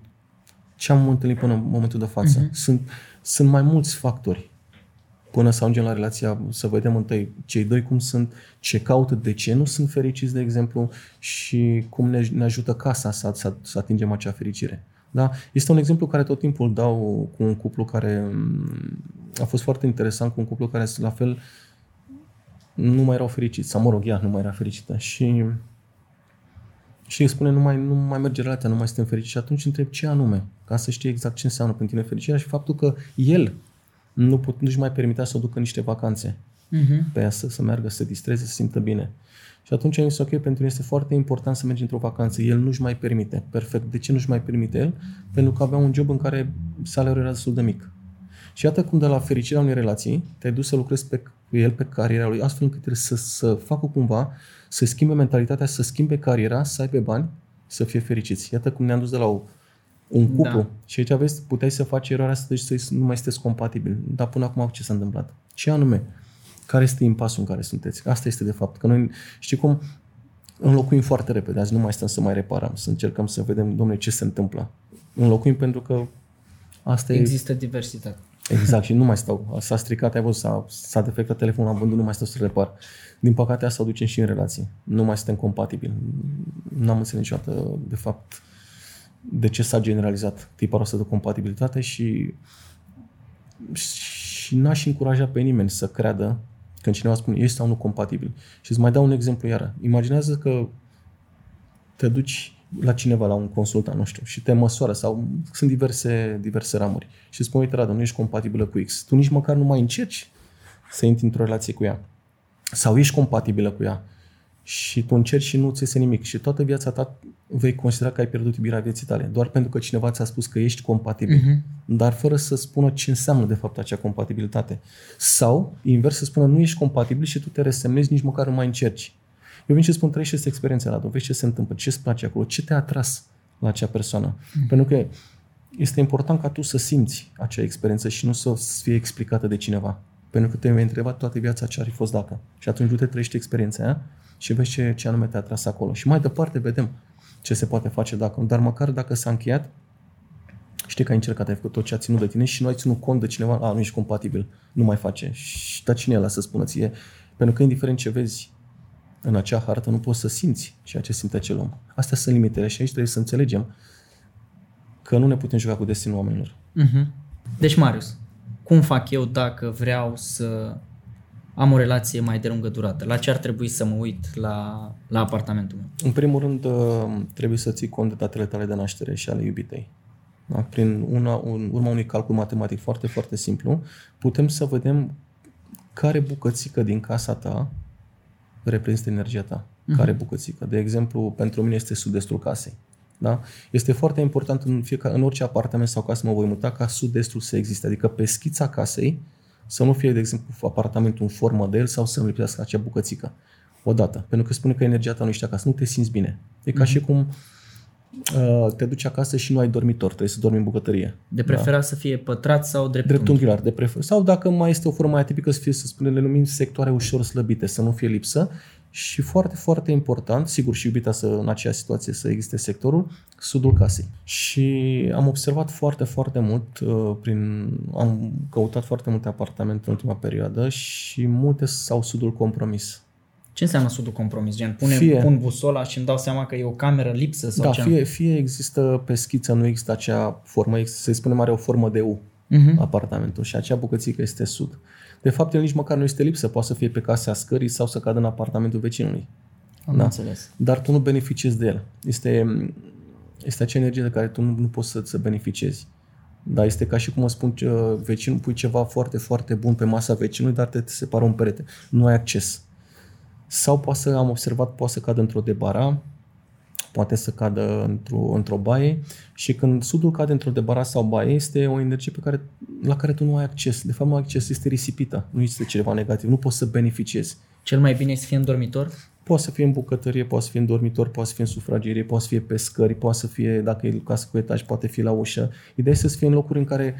ce am întâlnit până în momentul de față. Uh-huh. Sunt, sunt mai mulți factori până să ajungem la relația, să vedem întâi cei doi cum sunt, ce caută, de ce nu sunt fericiți, de exemplu, și cum ne, ne ajută casa să, să, să atingem acea fericire. Da? Este un exemplu care tot timpul îl dau cu un cuplu care mm, a fost foarte interesant, cu un cuplu care la fel nu mai erau fericiți, sau mă rog, ea nu mai era fericită și și îi spune nu mai, nu mai merge relația, nu mai suntem fericiți și atunci întreb ce anume, ca să știe exact ce înseamnă pentru tine fericirea și faptul că el nu put, nu-și mai permitea să o ducă niște vacanțe uh-huh. pe ea să, să meargă, să se distreze, să se simtă bine. Și atunci am zis, ok, pentru el este foarte important să mergi într-o vacanță. El nu-și mai permite. Perfect. De ce nu-și mai permite el? Pentru că avea un job în care salariul era destul de mic. Și iată cum de la fericirea unei relații te-ai dus să lucrezi pe, cu el pe cariera lui, astfel încât el să, să facă cumva, să schimbe mentalitatea, să schimbe cariera, să aibă bani, să fie fericiți. Iată cum ne-am dus de la o, un cuplu. Da. Și aici aveți, puteai să faci eroarea asta, deci să nu mai sunteți compatibili. Dar până acum ce s-a întâmplat? Ce anume? Care este impasul în care sunteți? Asta este de fapt. Că noi, știi cum, înlocuim foarte repede. Azi nu mai stăm să mai reparăm, să încercăm să vedem, domnule, ce se întâmplă. Înlocuim pentru că asta Există e... diversitate. Exact, și nu mai stau. S-a stricat, ai văzut, s-a, s-a defectat telefonul, am vândut, nu mai stau să repar. Din păcate asta o ducem și în relații. Nu mai suntem compatibili. N-am înțeles niciodată, de fapt, de ce s-a generalizat tipul ăsta de compatibilitate și, și n-aș încuraja pe nimeni să creadă când cineva spune ești sau nu compatibil. Și îți mai dau un exemplu iară. Imaginează că te duci la cineva, la un consultant, nu știu, și te măsoară sau sunt diverse, diverse ramuri și spune, uite, Radu, nu ești compatibilă cu X. Tu nici măcar nu mai încerci să intri într-o relație cu ea. Sau ești compatibilă cu ea și tu încerci și nu ți iese nimic și toată viața ta vei considera că ai pierdut iubirea vieții tale, doar pentru că cineva ți-a spus că ești compatibil, uh-huh. dar fără să spună ce înseamnă de fapt acea compatibilitate. Sau, invers, să spună nu ești compatibil și tu te resemnezi, nici măcar nu mai încerci. Eu vin și spun, trăiește aceste experiențe la vezi ce se întâmplă, ce îți place acolo, ce te-a atras la acea persoană. Uh-huh. Pentru că este important ca tu să simți acea experiență și nu să fie explicată de cineva. Pentru că te vei întreba toată viața ce ar fi fost dacă. Și atunci tu te trăiești experiența aia și vezi ce, ce anume te-a tras acolo. Și mai departe vedem ce se poate face dacă. Dar măcar dacă s-a încheiat, știi că ai încercat, ai făcut tot ce a ținut de tine și nu ai ținut cont de cineva, a, nu ești compatibil, nu mai face. Și da cine e ăla să spună ție? Pentru că indiferent ce vezi în acea hartă, nu poți să simți ceea ce simte acel om. Astea sunt limitele și aici trebuie să înțelegem că nu ne putem juca cu destinul oamenilor. Uh-huh. Deci, Marius, cum fac eu dacă vreau să am o relație mai de lungă durată? La ce ar trebui să mă uit la, la apartamentul meu? În primul rând, uh, trebuie să ții cont de datele tale de naștere și ale iubitei. Da? Prin una, un, urma unui calcul matematic foarte, foarte simplu, putem să vedem care bucățică din casa ta reprezintă energia ta. Uh-huh. Care bucățică. De exemplu, pentru mine este sud-estul casei. Da? Este foarte important în, fiecare, în orice apartament sau casă mă voi muta ca sud-estul să existe. Adică pe schița casei să nu fie, de exemplu, apartamentul în formă de el sau să nu lipsească acea bucățică. Odată. Pentru că spune că energia ta nu ești acasă. Nu te simți bine. E ca mm-hmm. și cum uh, te duci acasă și nu ai dormitor. Trebuie să dormi în bucătărie. De preferat da? să fie pătrat sau dreptunghiular. De prefer. Sau dacă mai este o formă mai atipică să fie, să spunem, le numim sectoare ușor slăbite, să nu fie lipsă și foarte, foarte important, sigur și iubita să în acea situație să existe sectorul, sudul casei. Și am observat foarte, foarte mult, uh, prin, am căutat foarte multe apartamente în ultima perioadă și multe sau sudul compromis. Ce înseamnă sudul compromis? Gen, pune, fie, pun busola și îmi dau seama că e o cameră lipsă? Sau da, ce fie, fie există pe schiță, nu există acea formă, să spunem are o formă de U uh-huh. apartamentul și acea bucățică este sud. De fapt, el nici măcar nu este lipsă, poate să fie pe casa scării sau să cadă în apartamentul vecinului. Am da? înțeles. Dar tu nu beneficiezi de el. Este, este acea energie de care tu nu, nu poți să, să beneficiezi. Da, este ca și cum mă spun, vecinul, pui ceva foarte, foarte bun pe masa vecinului, dar te, te separă un perete. Nu ai acces. Sau poate să, am observat, poate să cadă într-o debara, poate să cadă într-o, într-o baie și când sudul cade într-o debara sau baie, este o energie pe care, la care tu nu ai acces. De fapt, nu ai acces, este risipită, nu este ceva negativ, nu poți să beneficiezi. Cel mai bine este să fie în dormitor? Poate să fie în bucătărie, poate să fie în dormitor, poate să fie în sufragerie, poate să fie pe scări, poate să fie, dacă e casă cu etaj, poate fi la ușă. Ideea este să fie în locuri în care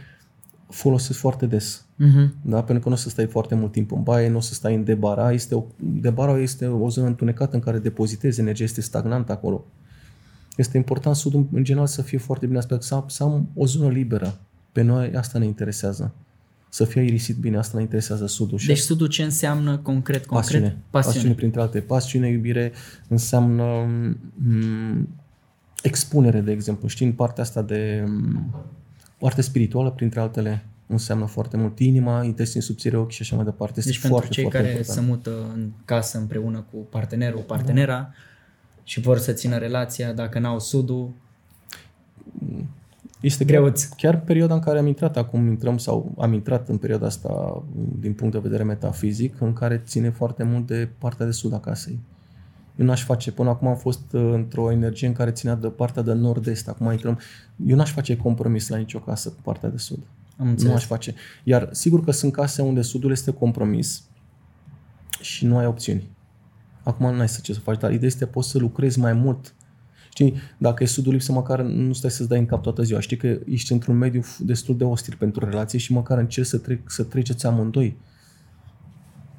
folosesc foarte des. Uh-huh. Da? Pentru că nu o să stai foarte mult timp în baie, nu o să stai în debara. Este o, debara este o zonă întunecată în care depozitezi energie, este stagnant acolo. Este important sudul în general să fie foarte bine aspect, să, să am o zonă liberă. Pe noi asta ne interesează. Să fie irisit bine, asta ne interesează sudul. Deci sudul ce înseamnă concret? concret? Pasiune. Pasiune. Pasiune printre alte. Pasiune, iubire, înseamnă m- mm, expunere, de exemplu. Știi, în partea asta de m- parte spirituală, printre altele, înseamnă foarte mult inima, intestin subțire, ochi și așa mai departe. Este deci foarte, pentru cei foarte care important. se mută în casă împreună cu partenerul, partenera, da și vor să țină relația, dacă n-au sudul, este greuț. Chiar perioada în care am intrat, acum intrăm sau am intrat în perioada asta din punct de vedere metafizic, în care ține foarte mult de partea de sud a casei. Eu n-aș face, până acum am fost uh, într-o energie în care ținea de partea de nord-est, acum intrăm, eu n-aș face compromis la nicio casă cu partea de sud. Am nu aș face. Iar sigur că sunt case unde sudul este compromis, și nu ai opțiuni. Acum nu ai să ce să faci, dar ideea este poți să lucrezi mai mult. Știi, dacă e sudul lipsă, măcar nu stai să-ți dai în cap toată ziua. Știi că ești într-un mediu destul de ostil pentru relație și măcar încerci să, trec, să treceți amândoi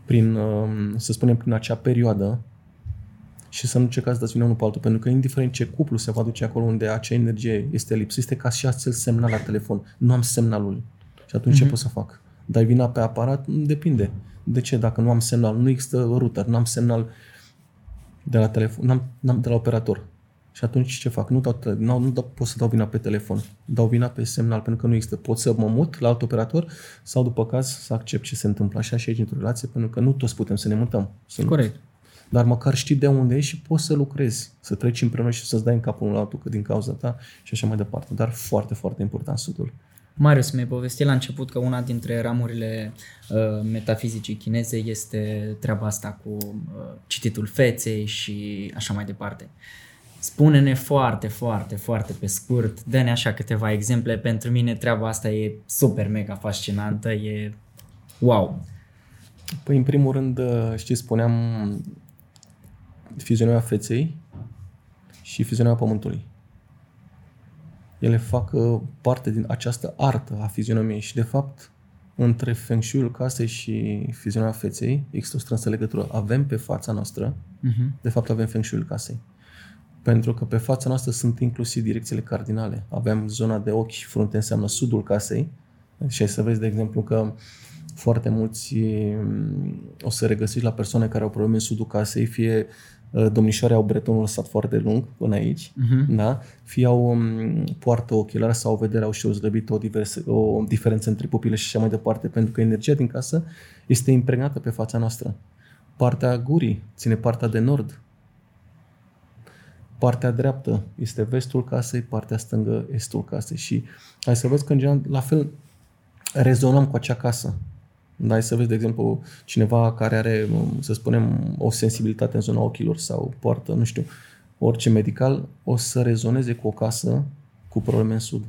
prin, um, să spunem, prin acea perioadă și să nu încercați să dați vina unul pe altul, pentru că indiferent ce cuplu se va duce acolo unde acea energie este lipsă, este ca și acel semnal la telefon. Nu am semnalul. Și atunci mm-hmm. ce mhm. pot să fac? Dai vina pe aparat? Depinde. De ce? Dacă nu am semnal, nu există router, nu am semnal de la telefon, n-am, n-am de la operator. Și atunci ce fac? Nu, dau, nu, nu dau, pot să dau vina pe telefon. Dau vina pe semnal pentru că nu există. Pot să mă mut la alt operator sau după caz să accept ce se întâmplă așa și aici într-o relație pentru că nu toți putem să ne mutăm. Sunt, Corect. Dar măcar știi de unde ești și poți să lucrezi, să treci împreună și să-ți dai în capul unul altul că din cauza ta și așa mai departe. Dar foarte, foarte important sudul. Marius mi-ai povestit la început că una dintre ramurile uh, metafizicii chineze este treaba asta cu uh, cititul feței și așa mai departe. Spune-ne foarte, foarte, foarte pe scurt, dă-ne așa câteva exemple. Pentru mine treaba asta e super mega fascinantă, e wow. Păi, în primul rând, uh, știi, spuneam fizionomia feței și fizionomia pământului ele fac uh, parte din această artă a fizionomiei și, de fapt, între feng shui casei și fizionomia feței există o strânsă legătură. Avem pe fața noastră, uh-huh. de fapt avem feng shui casei. Pentru că pe fața noastră sunt inclusiv direcțiile cardinale. Avem zona de ochi și frunte înseamnă sudul casei și ai să vezi, de exemplu, că foarte mulți mm, o să regăsiți la persoane care au probleme în sudul casei, fie Uh, domnișoare au bretonul lăsat foarte lung până aici, uh-huh. da? fie au um, poartă ochelari sau au vedere, au și o zgrăbit o, diverse, o diferență între pupile și așa mai departe, pentru că energia din casă este impregnată pe fața noastră. Partea gurii ține partea de nord. Partea dreaptă este vestul casei, partea stângă estul casei. Și hai să vezi că, în general, la fel rezonăm cu acea casă. Dai să vezi, de exemplu, cineva care are, să spunem, o sensibilitate în zona ochilor sau poartă, nu știu, orice medical, o să rezoneze cu o casă cu probleme în sud.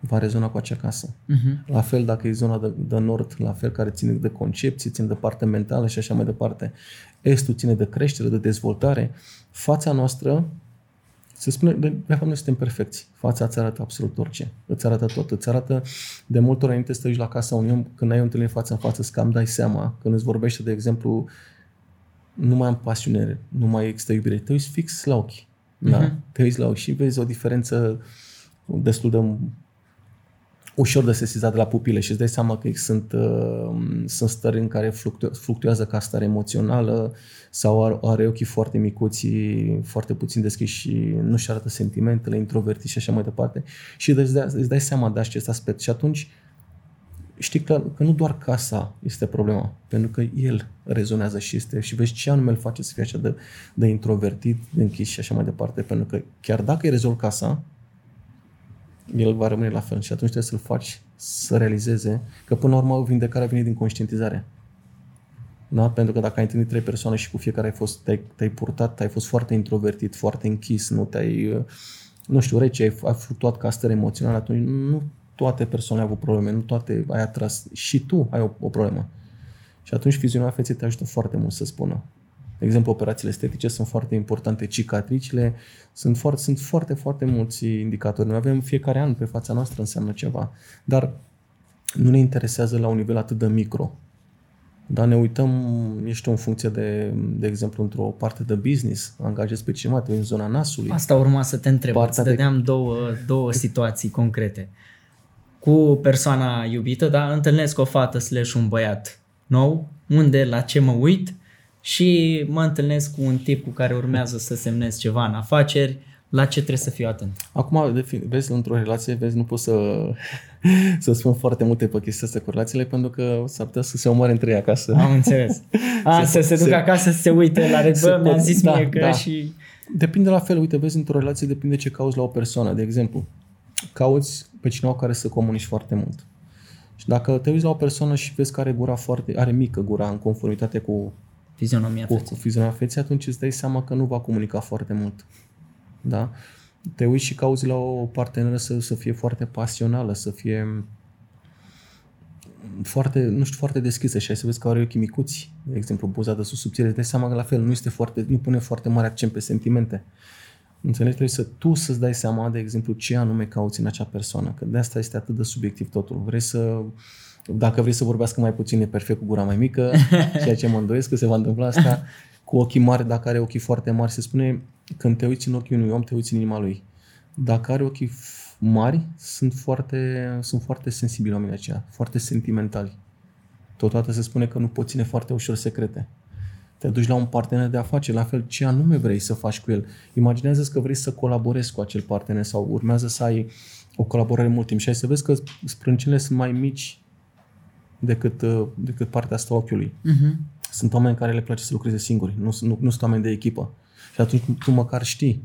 Va rezona cu acea casă. Uh-huh. La fel dacă e zona de, de nord, la fel care ține de concepții, ține de partea mentală și așa mai departe. Estul ține de creștere, de dezvoltare. Fața noastră se spune, de, de fapt, noi suntem perfecți. Fața îți arată absolut orice. Îți arată tot. Îți arată de multe ori înainte să te la casa unui om, când ai o întâlnire față în față, îți cam dai seama, când îți vorbește, de exemplu, nu mai am pasiune, nu mai există iubire. Te uiți fix la ochi. Uh-huh. Da? Mhm. Te uiți la ochi și vezi o diferență destul de ușor de sesizat de la pupile și îți dai seama că sunt, uh, sunt stări în care fluctu- fluctuează ca stare emoțională sau are, are ochii foarte micuți, foarte puțin deschiși și nu-și arată sentimentele, introverti și așa mai departe. Și îți dai, îți dai seama de acest aspect și atunci știi că, că nu doar casa este problema, pentru că el rezonează și este și vezi ce anume îl face să fie așa de, de introvertit, de închis și așa mai departe, pentru că chiar dacă îi rezolvi casa, el va rămâne la fel și atunci trebuie să-l faci să realizeze că până la urmă vindecarea vine din conștientizare. Da? Pentru că dacă ai întâlnit trei persoane și cu fiecare ai fost, te-ai, te-ai purtat, ai fost foarte introvertit, foarte închis, nu te-ai, nu știu, rece, ai, ai fluctuat ca stări emoționale, atunci nu toate persoanele au avut probleme, nu toate ai atras. Și tu ai o, o problemă. Și atunci fizionomia feței te ajută foarte mult să spună. De exemplu, operațiile estetice sunt foarte importante, cicatricile sunt foarte, sunt foarte, foarte mulți indicatori. Noi avem fiecare an pe fața noastră înseamnă ceva, dar nu ne interesează la un nivel atât de micro. Dar ne uităm, ești în funcție de, de exemplu, într-o parte de business, angajezi pe cineva, în zona nasului. Asta urma să te întreb, îți dădeam de... două, două situații concrete. Cu persoana iubită, da, întâlnesc o fată slash un băiat nou, unde, la ce mă uit, și mă întâlnesc cu un tip cu care urmează să semnez ceva în afaceri, la ce trebuie să fiu atent? Acum, vezi, într-o relație, vezi, nu pot să, [LAUGHS] să spun foarte multe pe chestia asta cu relațiile, pentru că s-ar putea să se omoare între ei acasă. Am înțeles. [LAUGHS] A, se, să se ducă acasă să se uite la [LAUGHS] regbă, mi-a zis da, mie că da. și... Depinde la fel, uite, vezi, într-o relație depinde ce cauți la o persoană. De exemplu, cauți pe cineva care să comunici foarte mult. Și dacă te uiți la o persoană și vezi că are gura foarte, are mică gura în conformitate cu fizionomia cu, feței. Cu fizionomia feței, atunci îți dai seama că nu va comunica foarte mult. Da? Te uiți și cauzi la o parteneră să, să fie foarte pasională, să fie foarte, nu știu, foarte deschisă și ai să vezi că are ochii micuți, de exemplu, buza de sus subțire, îți dai seama că la fel nu este foarte, nu pune foarte mare accent pe sentimente. Înțelegi? Trebuie să tu să-ți dai seama, de exemplu, ce anume cauți în acea persoană. Că de asta este atât de subiectiv totul. Vrei să dacă vrei să vorbească mai puțin, e perfect cu gura mai mică, [LAUGHS] ceea ce mă îndoiesc că se va întâmpla asta. Cu ochii mari, dacă are ochii foarte mari, se spune când te uiți în ochii unui om, te uiți în inima lui. Dacă are ochii mari, sunt foarte, sunt foarte sensibili oamenii aceia, foarte sentimentali. Totodată se spune că nu poți ține foarte ușor secrete. Te duci la un partener de afaceri, la fel, ce anume vrei să faci cu el. Imaginează că vrei să colaborezi cu acel partener sau urmează să ai o colaborare mult timp și ai să vezi că sprâncinele sunt mai mici decât, uh, decât partea asta ochiului. Uh-huh. Sunt oameni care le place să lucreze singuri, nu, nu, nu sunt oameni de echipă. Și atunci tu măcar știi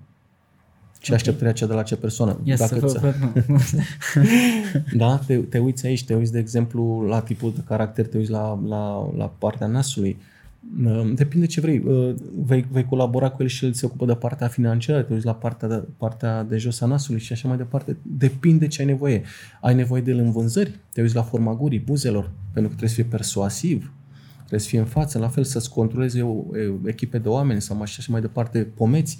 ce okay. așteptări cea de la acea persoană. Yes, Dacă să [LAUGHS] da, te, te uiți aici, te uiți, de exemplu, la tipul de caracter, te uiți la, la, la partea nasului, Ehm, depinde ce vrei. Ehm, vei, vei colabora cu el și el se ocupă de partea financiară, te uiți la partea de, partea de jos a nasului și așa mai departe. Depinde ce ai nevoie. Ai nevoie de el în vânzări, te uiți la forma gurii, buzelor, pentru că trebuie să fie persuasiv, trebuie să fie în față, la fel să-ți controleze o, o echipe de oameni sau așa mai departe, pomeți.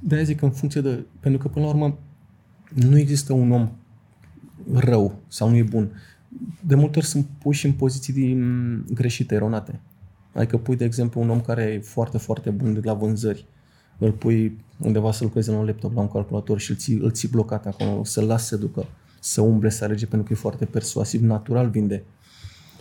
De-aia zic în funcție de... Pentru că, până la urmă, nu există un om rău sau nu e bun. De multe ori sunt puși în poziții din greșite, eronate. Adică pui, de exemplu, un om care e foarte, foarte bun de la vânzări, îl pui undeva să lucreze la un laptop, la un calculator și îl ții, îl ții blocat acolo, să-l lasi să ducă, să umble, să alege pentru că e foarte persuasiv, natural vinde.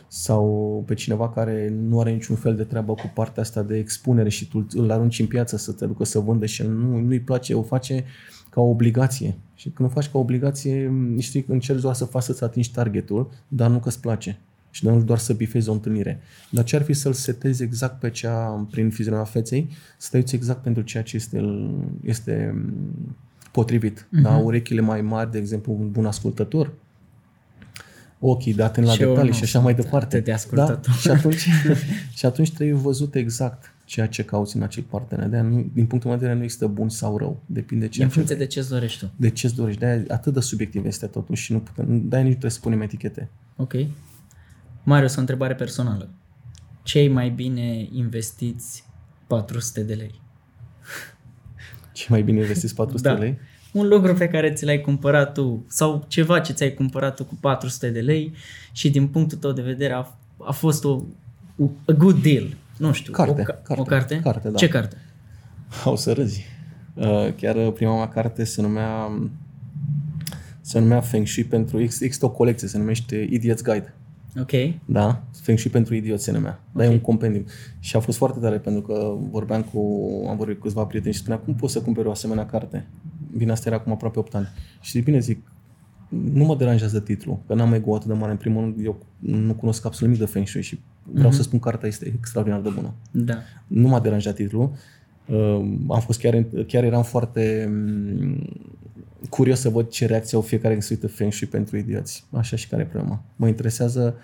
Sau pe cineva care nu are niciun fel de treabă cu partea asta de expunere și tu îl arunci în piață să te ducă să vândă și nu, nu-i place, o face ca o obligație. Și când o faci ca o obligație, știi, încerci doar să faci să-ți atingi targetul, dar nu că-ți place și nu doar să bifezi o întâlnire. Dar ce ar fi să-l setezi exact pe cea, prin fizionomia feței, să te uiți exact pentru ceea ce este, este potrivit. Uh-huh. Da? Urechile mai mari, de exemplu, un bun ascultător, ochii date la detalii și așa mai departe. De da? și, atunci, și atunci trebuie văzut exact ceea ce cauți în acel partener. De nu, din punctul meu de vedere nu există bun sau rău. Depinde ce în funcție de ce-ți dorești tu. De ce-ți dorești. De atât de subiectiv este totuși și nu putem, de-aia nici nu trebuie să punem etichete. Ok. Marius, o întrebare personală. Cei mai bine investiți 400 de lei? Ce mai bine investiți [LAUGHS] 400 da. de lei? Un lucru pe care ți l-ai cumpărat tu sau ceva ce ți-ai cumpărat tu cu 400 de lei și din punctul tău de vedere a, a fost o a good deal. Nu știu. Carte. O, carte, o carte? Carte, da. Ce carte? [LAUGHS] O să râzi. Uh, chiar prima mea carte se numea se numea Feng Shui pentru există o colecție, se numește Idiot's Guide. Ok. Da? Feng și pentru idiot se numea. Okay. Dar e un compendium. Și a fost foarte tare pentru că vorbeam cu, am vorbit cu câțiva prieteni și spunea, cum poți să cumperi o asemenea carte? Bine, asta era acum aproape 8 ani. Și zic, bine, zic, nu mă deranjează titlul, că n-am ego atât de mare. În primul rând, eu nu cunosc absolut nimic de Feng Shui și vreau mm-hmm. să spun că cartea este extraordinar de bună. Da. Nu m-a deranjat titlul. Uh, am fost chiar, chiar eram foarte um, curios să văd ce reacție au fiecare când se uită Feng Shui pentru idioți. Așa și care e problema. Mă interesează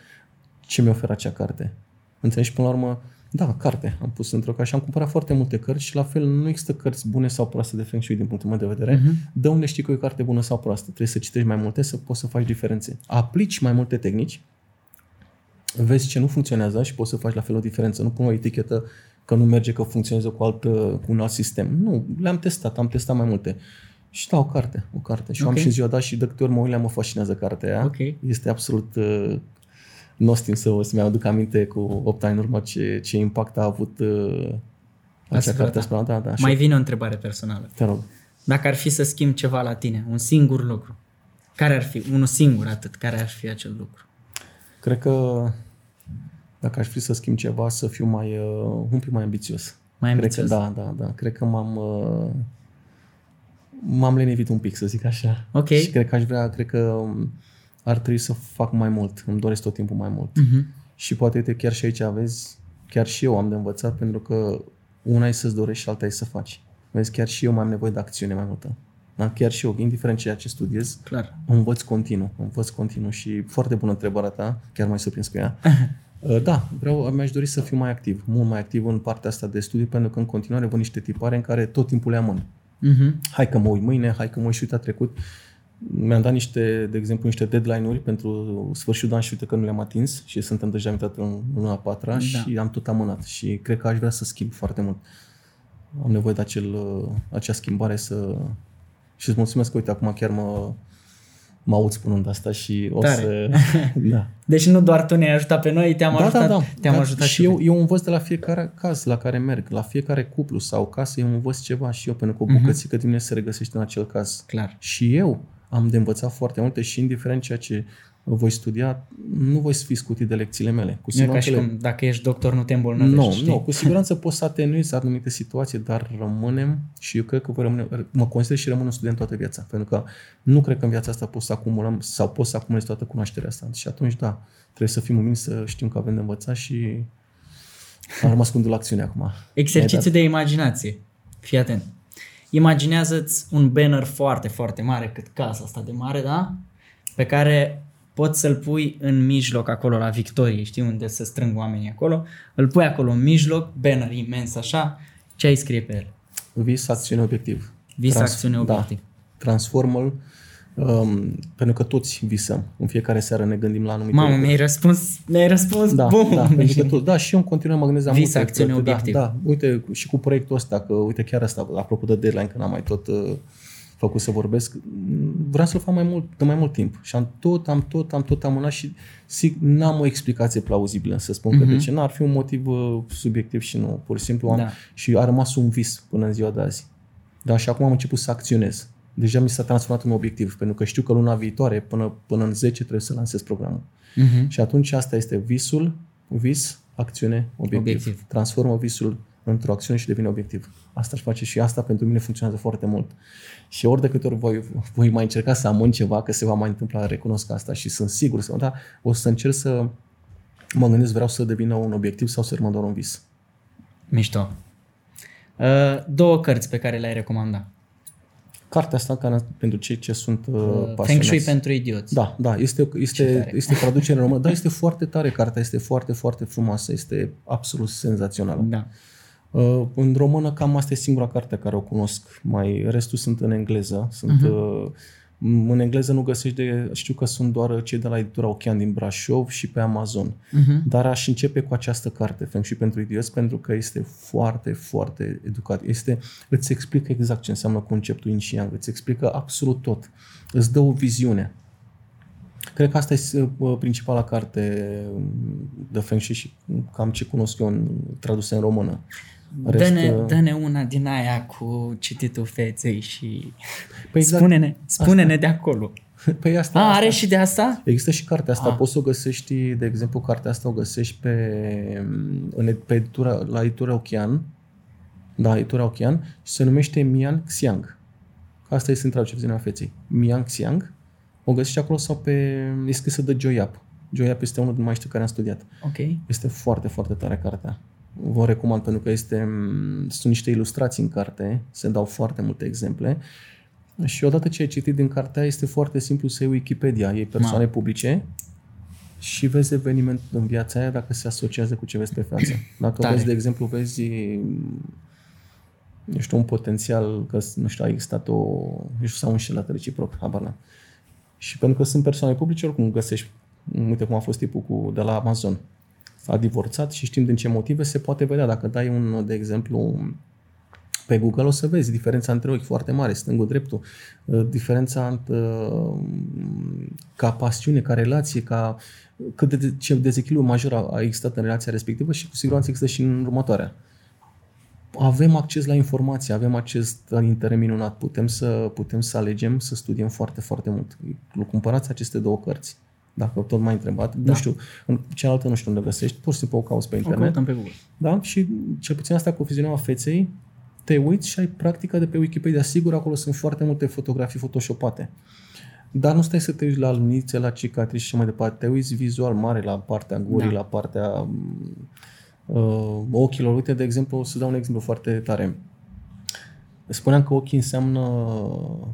ce mi oferă acea carte. Înțelegi? Până la urmă, da, carte. Am pus într-o carte și am cumpărat foarte multe cărți și la fel nu există cărți bune sau proaste de Feng Shui din punctul meu de vedere. Uh-huh. Dă unde știi că e o carte bună sau proastă. Trebuie să citești mai multe să poți să faci diferențe. Aplici mai multe tehnici, vezi ce nu funcționează și poți să faci la fel o diferență. Nu pun o etichetă că nu merge, că funcționează cu, alt, cu un alt sistem. Nu, le-am testat, am testat mai multe. Și da, o carte, o carte. Și okay. am și ziua dat și de câte ori mă uit, mă fascinează cartea aia. Okay. Este absolut uh, nostim să, să mi aduc aminte cu 8 ani în urmă ce, ce impact a avut uh, acea carte asupra. Da, da, Mai vine o întrebare personală. Te rog. Dacă ar fi să schimb ceva la tine, un singur lucru, care ar fi? Unul singur atât, care ar fi acel lucru? Cred că dacă aș fi să schimb ceva, să fiu mai, uh, un pic mai ambițios. Mai ambițios? Cred că, da, da, da. Cred că m-am, uh, m-am lenevit un pic, să zic așa. Ok. Și cred că aș vrea, cred că ar trebui să fac mai mult. Îmi doresc tot timpul mai mult. Uh-huh. Și poate uite, chiar și aici aveți, chiar și eu am de învățat, pentru că una e să-ți dorești și alta e să faci. Vezi, chiar și eu mai am nevoie de acțiune mai multă. Da? Chiar și eu, indiferent ceea ce studiez, Clar. învăț continuu. Învăț continuu și foarte bună întrebarea ta, chiar mai surprins cu ea. [LAUGHS] Uh, da, vreau, mi-aș dori să fiu mai activ, mult mai activ în partea asta de studiu, pentru că în continuare văd niște tipare în care tot timpul le amân. Uh-huh. Hai că mă uit mâine, hai că mă uit și uita trecut mi-am dat niște, de exemplu, niște deadline-uri pentru sfârșitul de an și uite că nu le-am atins și suntem deja intrat în luna a patra da. și am tot amânat și cred că aș vrea să schimb foarte mult. Am nevoie de acel, acea schimbare să... Și îți mulțumesc că, uite, acum chiar mă, mă aud spunând asta și o Tare. să... [LAUGHS] da. Deci nu doar tu ne-ai ajutat pe noi, te-am da, ajutat, da, da. te-am da, ajutat și, și eu, eu învăț de la fiecare caz la care merg, la fiecare cuplu sau casă, eu învăț ceva și eu, pentru că o mhm. bucățică uh-huh. din mine se regăsește în acel caz. Clar. Și eu am de învățat foarte multe și indiferent ceea ce voi studia, nu voi fi scutit de lecțiile mele. Cu nu ca și cum dacă ești doctor nu te îmbolnăvești. Nu, știi? nu, cu siguranță poți să atenuiți anumite situații, dar rămânem și eu cred că voi rămâne, mă consider și rămân un student toată viața. Pentru că nu cred că în viața asta poți să acumulăm sau poți să acumulezi toată cunoașterea asta. Și atunci, da, trebuie să fim umili să știm că avem de învățat și am rămas cu la acțiune acum. Exercițiu de imaginație. Fii atent. Imaginează-ți un banner foarte, foarte mare, cât casa asta de mare, da? Pe care poți să-l pui în mijloc acolo la Victorie, știi unde se strâng oamenii acolo, îl pui acolo în mijloc, banner imens așa, ce ai scrie pe el? Vis, acțiune, obiectiv. Vis, Trans- acțiune, da. obiectiv. Da. Transformă-l Um, pentru că toți visăm. În fiecare seară ne gândim la anumite Mamă, mi-ai răspuns, mi-ai răspuns, da, bum! Da, pentru că tu, da, și eu în continuare mă gândesc la Vis, multe. acțiune, da, obiectiv. Da, da, uite, și cu proiectul ăsta, că uite chiar asta, apropo de deadline, că n-am mai tot uh, făcut să vorbesc, vreau să-l fac mai mult, de mai mult timp. Și am tot, am tot, am tot amânat și sig, n-am o explicație plauzibilă să spun mm-hmm. că de mhm. ce. N-ar fi un motiv uh, subiectiv și nu, pur și simplu am, da. și a rămas un vis până în ziua de azi. Dar și acum am început să acționez deja mi s-a transformat în obiectiv, pentru că știu că luna viitoare, până, până în 10, trebuie să lansez programul. Uh-huh. Și atunci asta este visul, vis, acțiune, obiectiv. obiectiv. Transformă visul într-o acțiune și devine obiectiv. Asta aș face și asta pentru mine funcționează foarte mult. Și ori de câte ori voi, voi mai încerca să amân ceva, că se va mai întâmpla, recunosc asta și sunt sigur să da, o să încerc să mă gândesc, vreau să devină un obiectiv sau să rămân doar un vis. Mișto. Uh, două cărți pe care le-ai recomanda. Cartea asta care, pentru cei ce sunt uh, pasionați. Feng Shui pentru idioți. Da, da, este, este, este traducere în română. Da, este foarte tare cartea, este foarte, foarte frumoasă, este absolut senzațională. Da. Uh, în română cam asta e singura carte care o cunosc. Mai restul sunt în engleză. Sunt uh-huh. uh, în engleză nu găsești de, știu că sunt doar cei de la editura Ocean din Brașov și pe Amazon. Uh-huh. Dar aș începe cu această carte, Feng Shui pentru idioți, pentru că este foarte, foarte educat. Este, îți explică exact ce înseamnă conceptul Yin și Yang, îți explică absolut tot. Îți dă o viziune. Cred că asta e uh, principala carte de Feng Shui și cam ce cunosc eu în, tradusă în română. Dă-ne, uh, dă-ne una din aia cu cititul feței și păi exact, spune-ne, spune-ne de acolo. [LAUGHS] Păi asta, A, asta. are și de asta? Există și cartea asta. A. Poți să o găsești, de exemplu, cartea asta o găsești pe, în, pe editura, la editura Ocean, da, editura Ocean, și se numește Mian Xiang. Asta este în traducerea feței. Mian Xiang. O găsești acolo sau pe, e scrisă de Joyap. Joyap este unul din maestri care am studiat. Ok. Este foarte, foarte tare cartea vă recomand pentru că este, sunt niște ilustrații în carte, se dau foarte multe exemple și odată ce ai citit din cartea este foarte simplu să iei Wikipedia, iei persoane Ma. publice și vezi eveniment în viața aia dacă se asociază cu ce vezi pe față. [CLEARS THROAT] Dacă Tare. vezi, de exemplu, vezi nu știu, un potențial că, nu știu, a existat o, nu știu, sau înșelat reciproc, habar n Și pentru că sunt persoane publice, oricum găsești, uite cum a fost tipul cu, de la Amazon a divorțat și știm din ce motive, se poate vedea. Dacă dai un, de exemplu, pe Google o să vezi diferența între ochi foarte mare, stângul, dreptul, uh, diferența uh, ca pasiune, ca relație, ca cât de ce dezechilibru major a existat în relația respectivă și cu siguranță există și în următoarea. Avem acces la informații, avem acces la internet minunat, putem să, putem să alegem să studiem foarte, foarte mult. Cumpărați aceste două cărți dacă tot m-ai întrebat. Da. Nu știu, în cealaltă nu știu unde găsești, pur și simplu o cauți pe internet. O pe Google. Da? Și cel puțin asta cu fizionomia feței, te uiți și ai practica de pe Wikipedia. Sigur, acolo sunt foarte multe fotografii photoshopate. Dar nu stai să te uiți la lunițe, la cicatrici și mai departe. Te uiți vizual mare la partea gurii, da. la partea uh, ochilor. Uite, de exemplu, o să dau un exemplu foarte tare. Spuneam că ochii înseamnă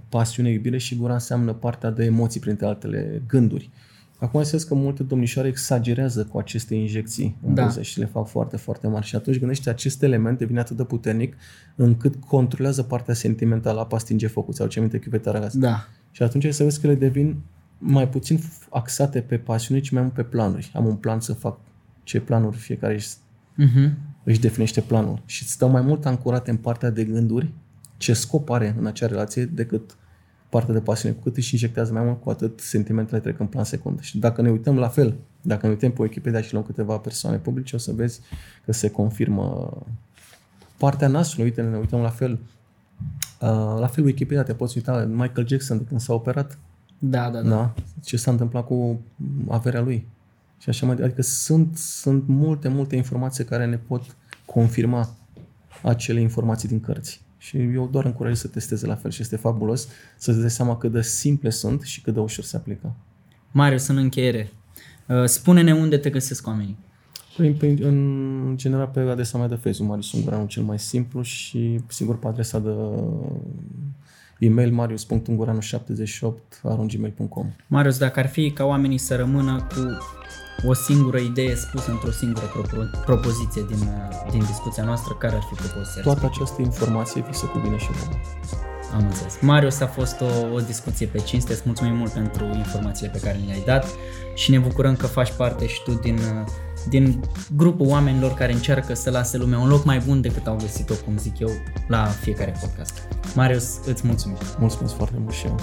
pasiune, iubire și gura înseamnă partea de emoții, printre altele, gânduri. Uh, Acum înțeles că multe domnișoare exagerează cu aceste injecții în da. buze și le fac foarte, foarte mari. Și atunci gândește, acest element devine atât de puternic încât controlează partea sentimentală, apa stinge focul, sau ce minte chiuvetarea asta. Da. Și atunci să vezi că le devin mai puțin axate pe pasiune, ci mai mult pe planuri. Am un plan să fac ce planuri fiecare își, uh-huh. își definește planul. Și stau mai mult ancorate în partea de gânduri, ce scop are în acea relație, decât partea de pasiune. Cu cât își injectează mai mult, cu atât sentimentele trec în plan secund. Și dacă ne uităm la fel, dacă ne uităm pe Wikipedia și luăm câteva persoane publice, o să vezi că se confirmă partea nasului. Uite, ne uităm la fel. Uh, la fel Wikipedia, te poți uita Michael Jackson de când s-a operat. Da, da, da. da? Ce s-a întâmplat cu averea lui. Și așa mai Adică sunt, sunt multe, multe informații care ne pot confirma acele informații din cărți. Și eu doar încurajez să testeze la fel și este fabulos să-ți dai seama cât de simple sunt și cât de ușor se aplică. Marius, în încheiere, uh, spune-ne unde te găsesc oamenii. Păi, păi, în general pe adresa mea de Facebook, Marius Ungureanu cel mai simplu și sigur pe adresa de e-mail marius.ungureanu78 Marius, dacă ar fi ca oamenii să rămână cu o singură idee spusă într-o singură propo- propoziție din, din discuția noastră, care ar fi propoziția? Toată această informație vi se cuvine și vouă. Am înțeles. Marius, a fost o, o discuție pe cinste. Îți mulțumim mult pentru informațiile pe care le-ai dat și ne bucurăm că faci parte și tu din, din grupul oamenilor care încearcă să lase lumea un loc mai bun decât au găsit-o, cum zic eu, la fiecare podcast. Marius, îți mulțumim. Mulțumesc foarte mult și eu.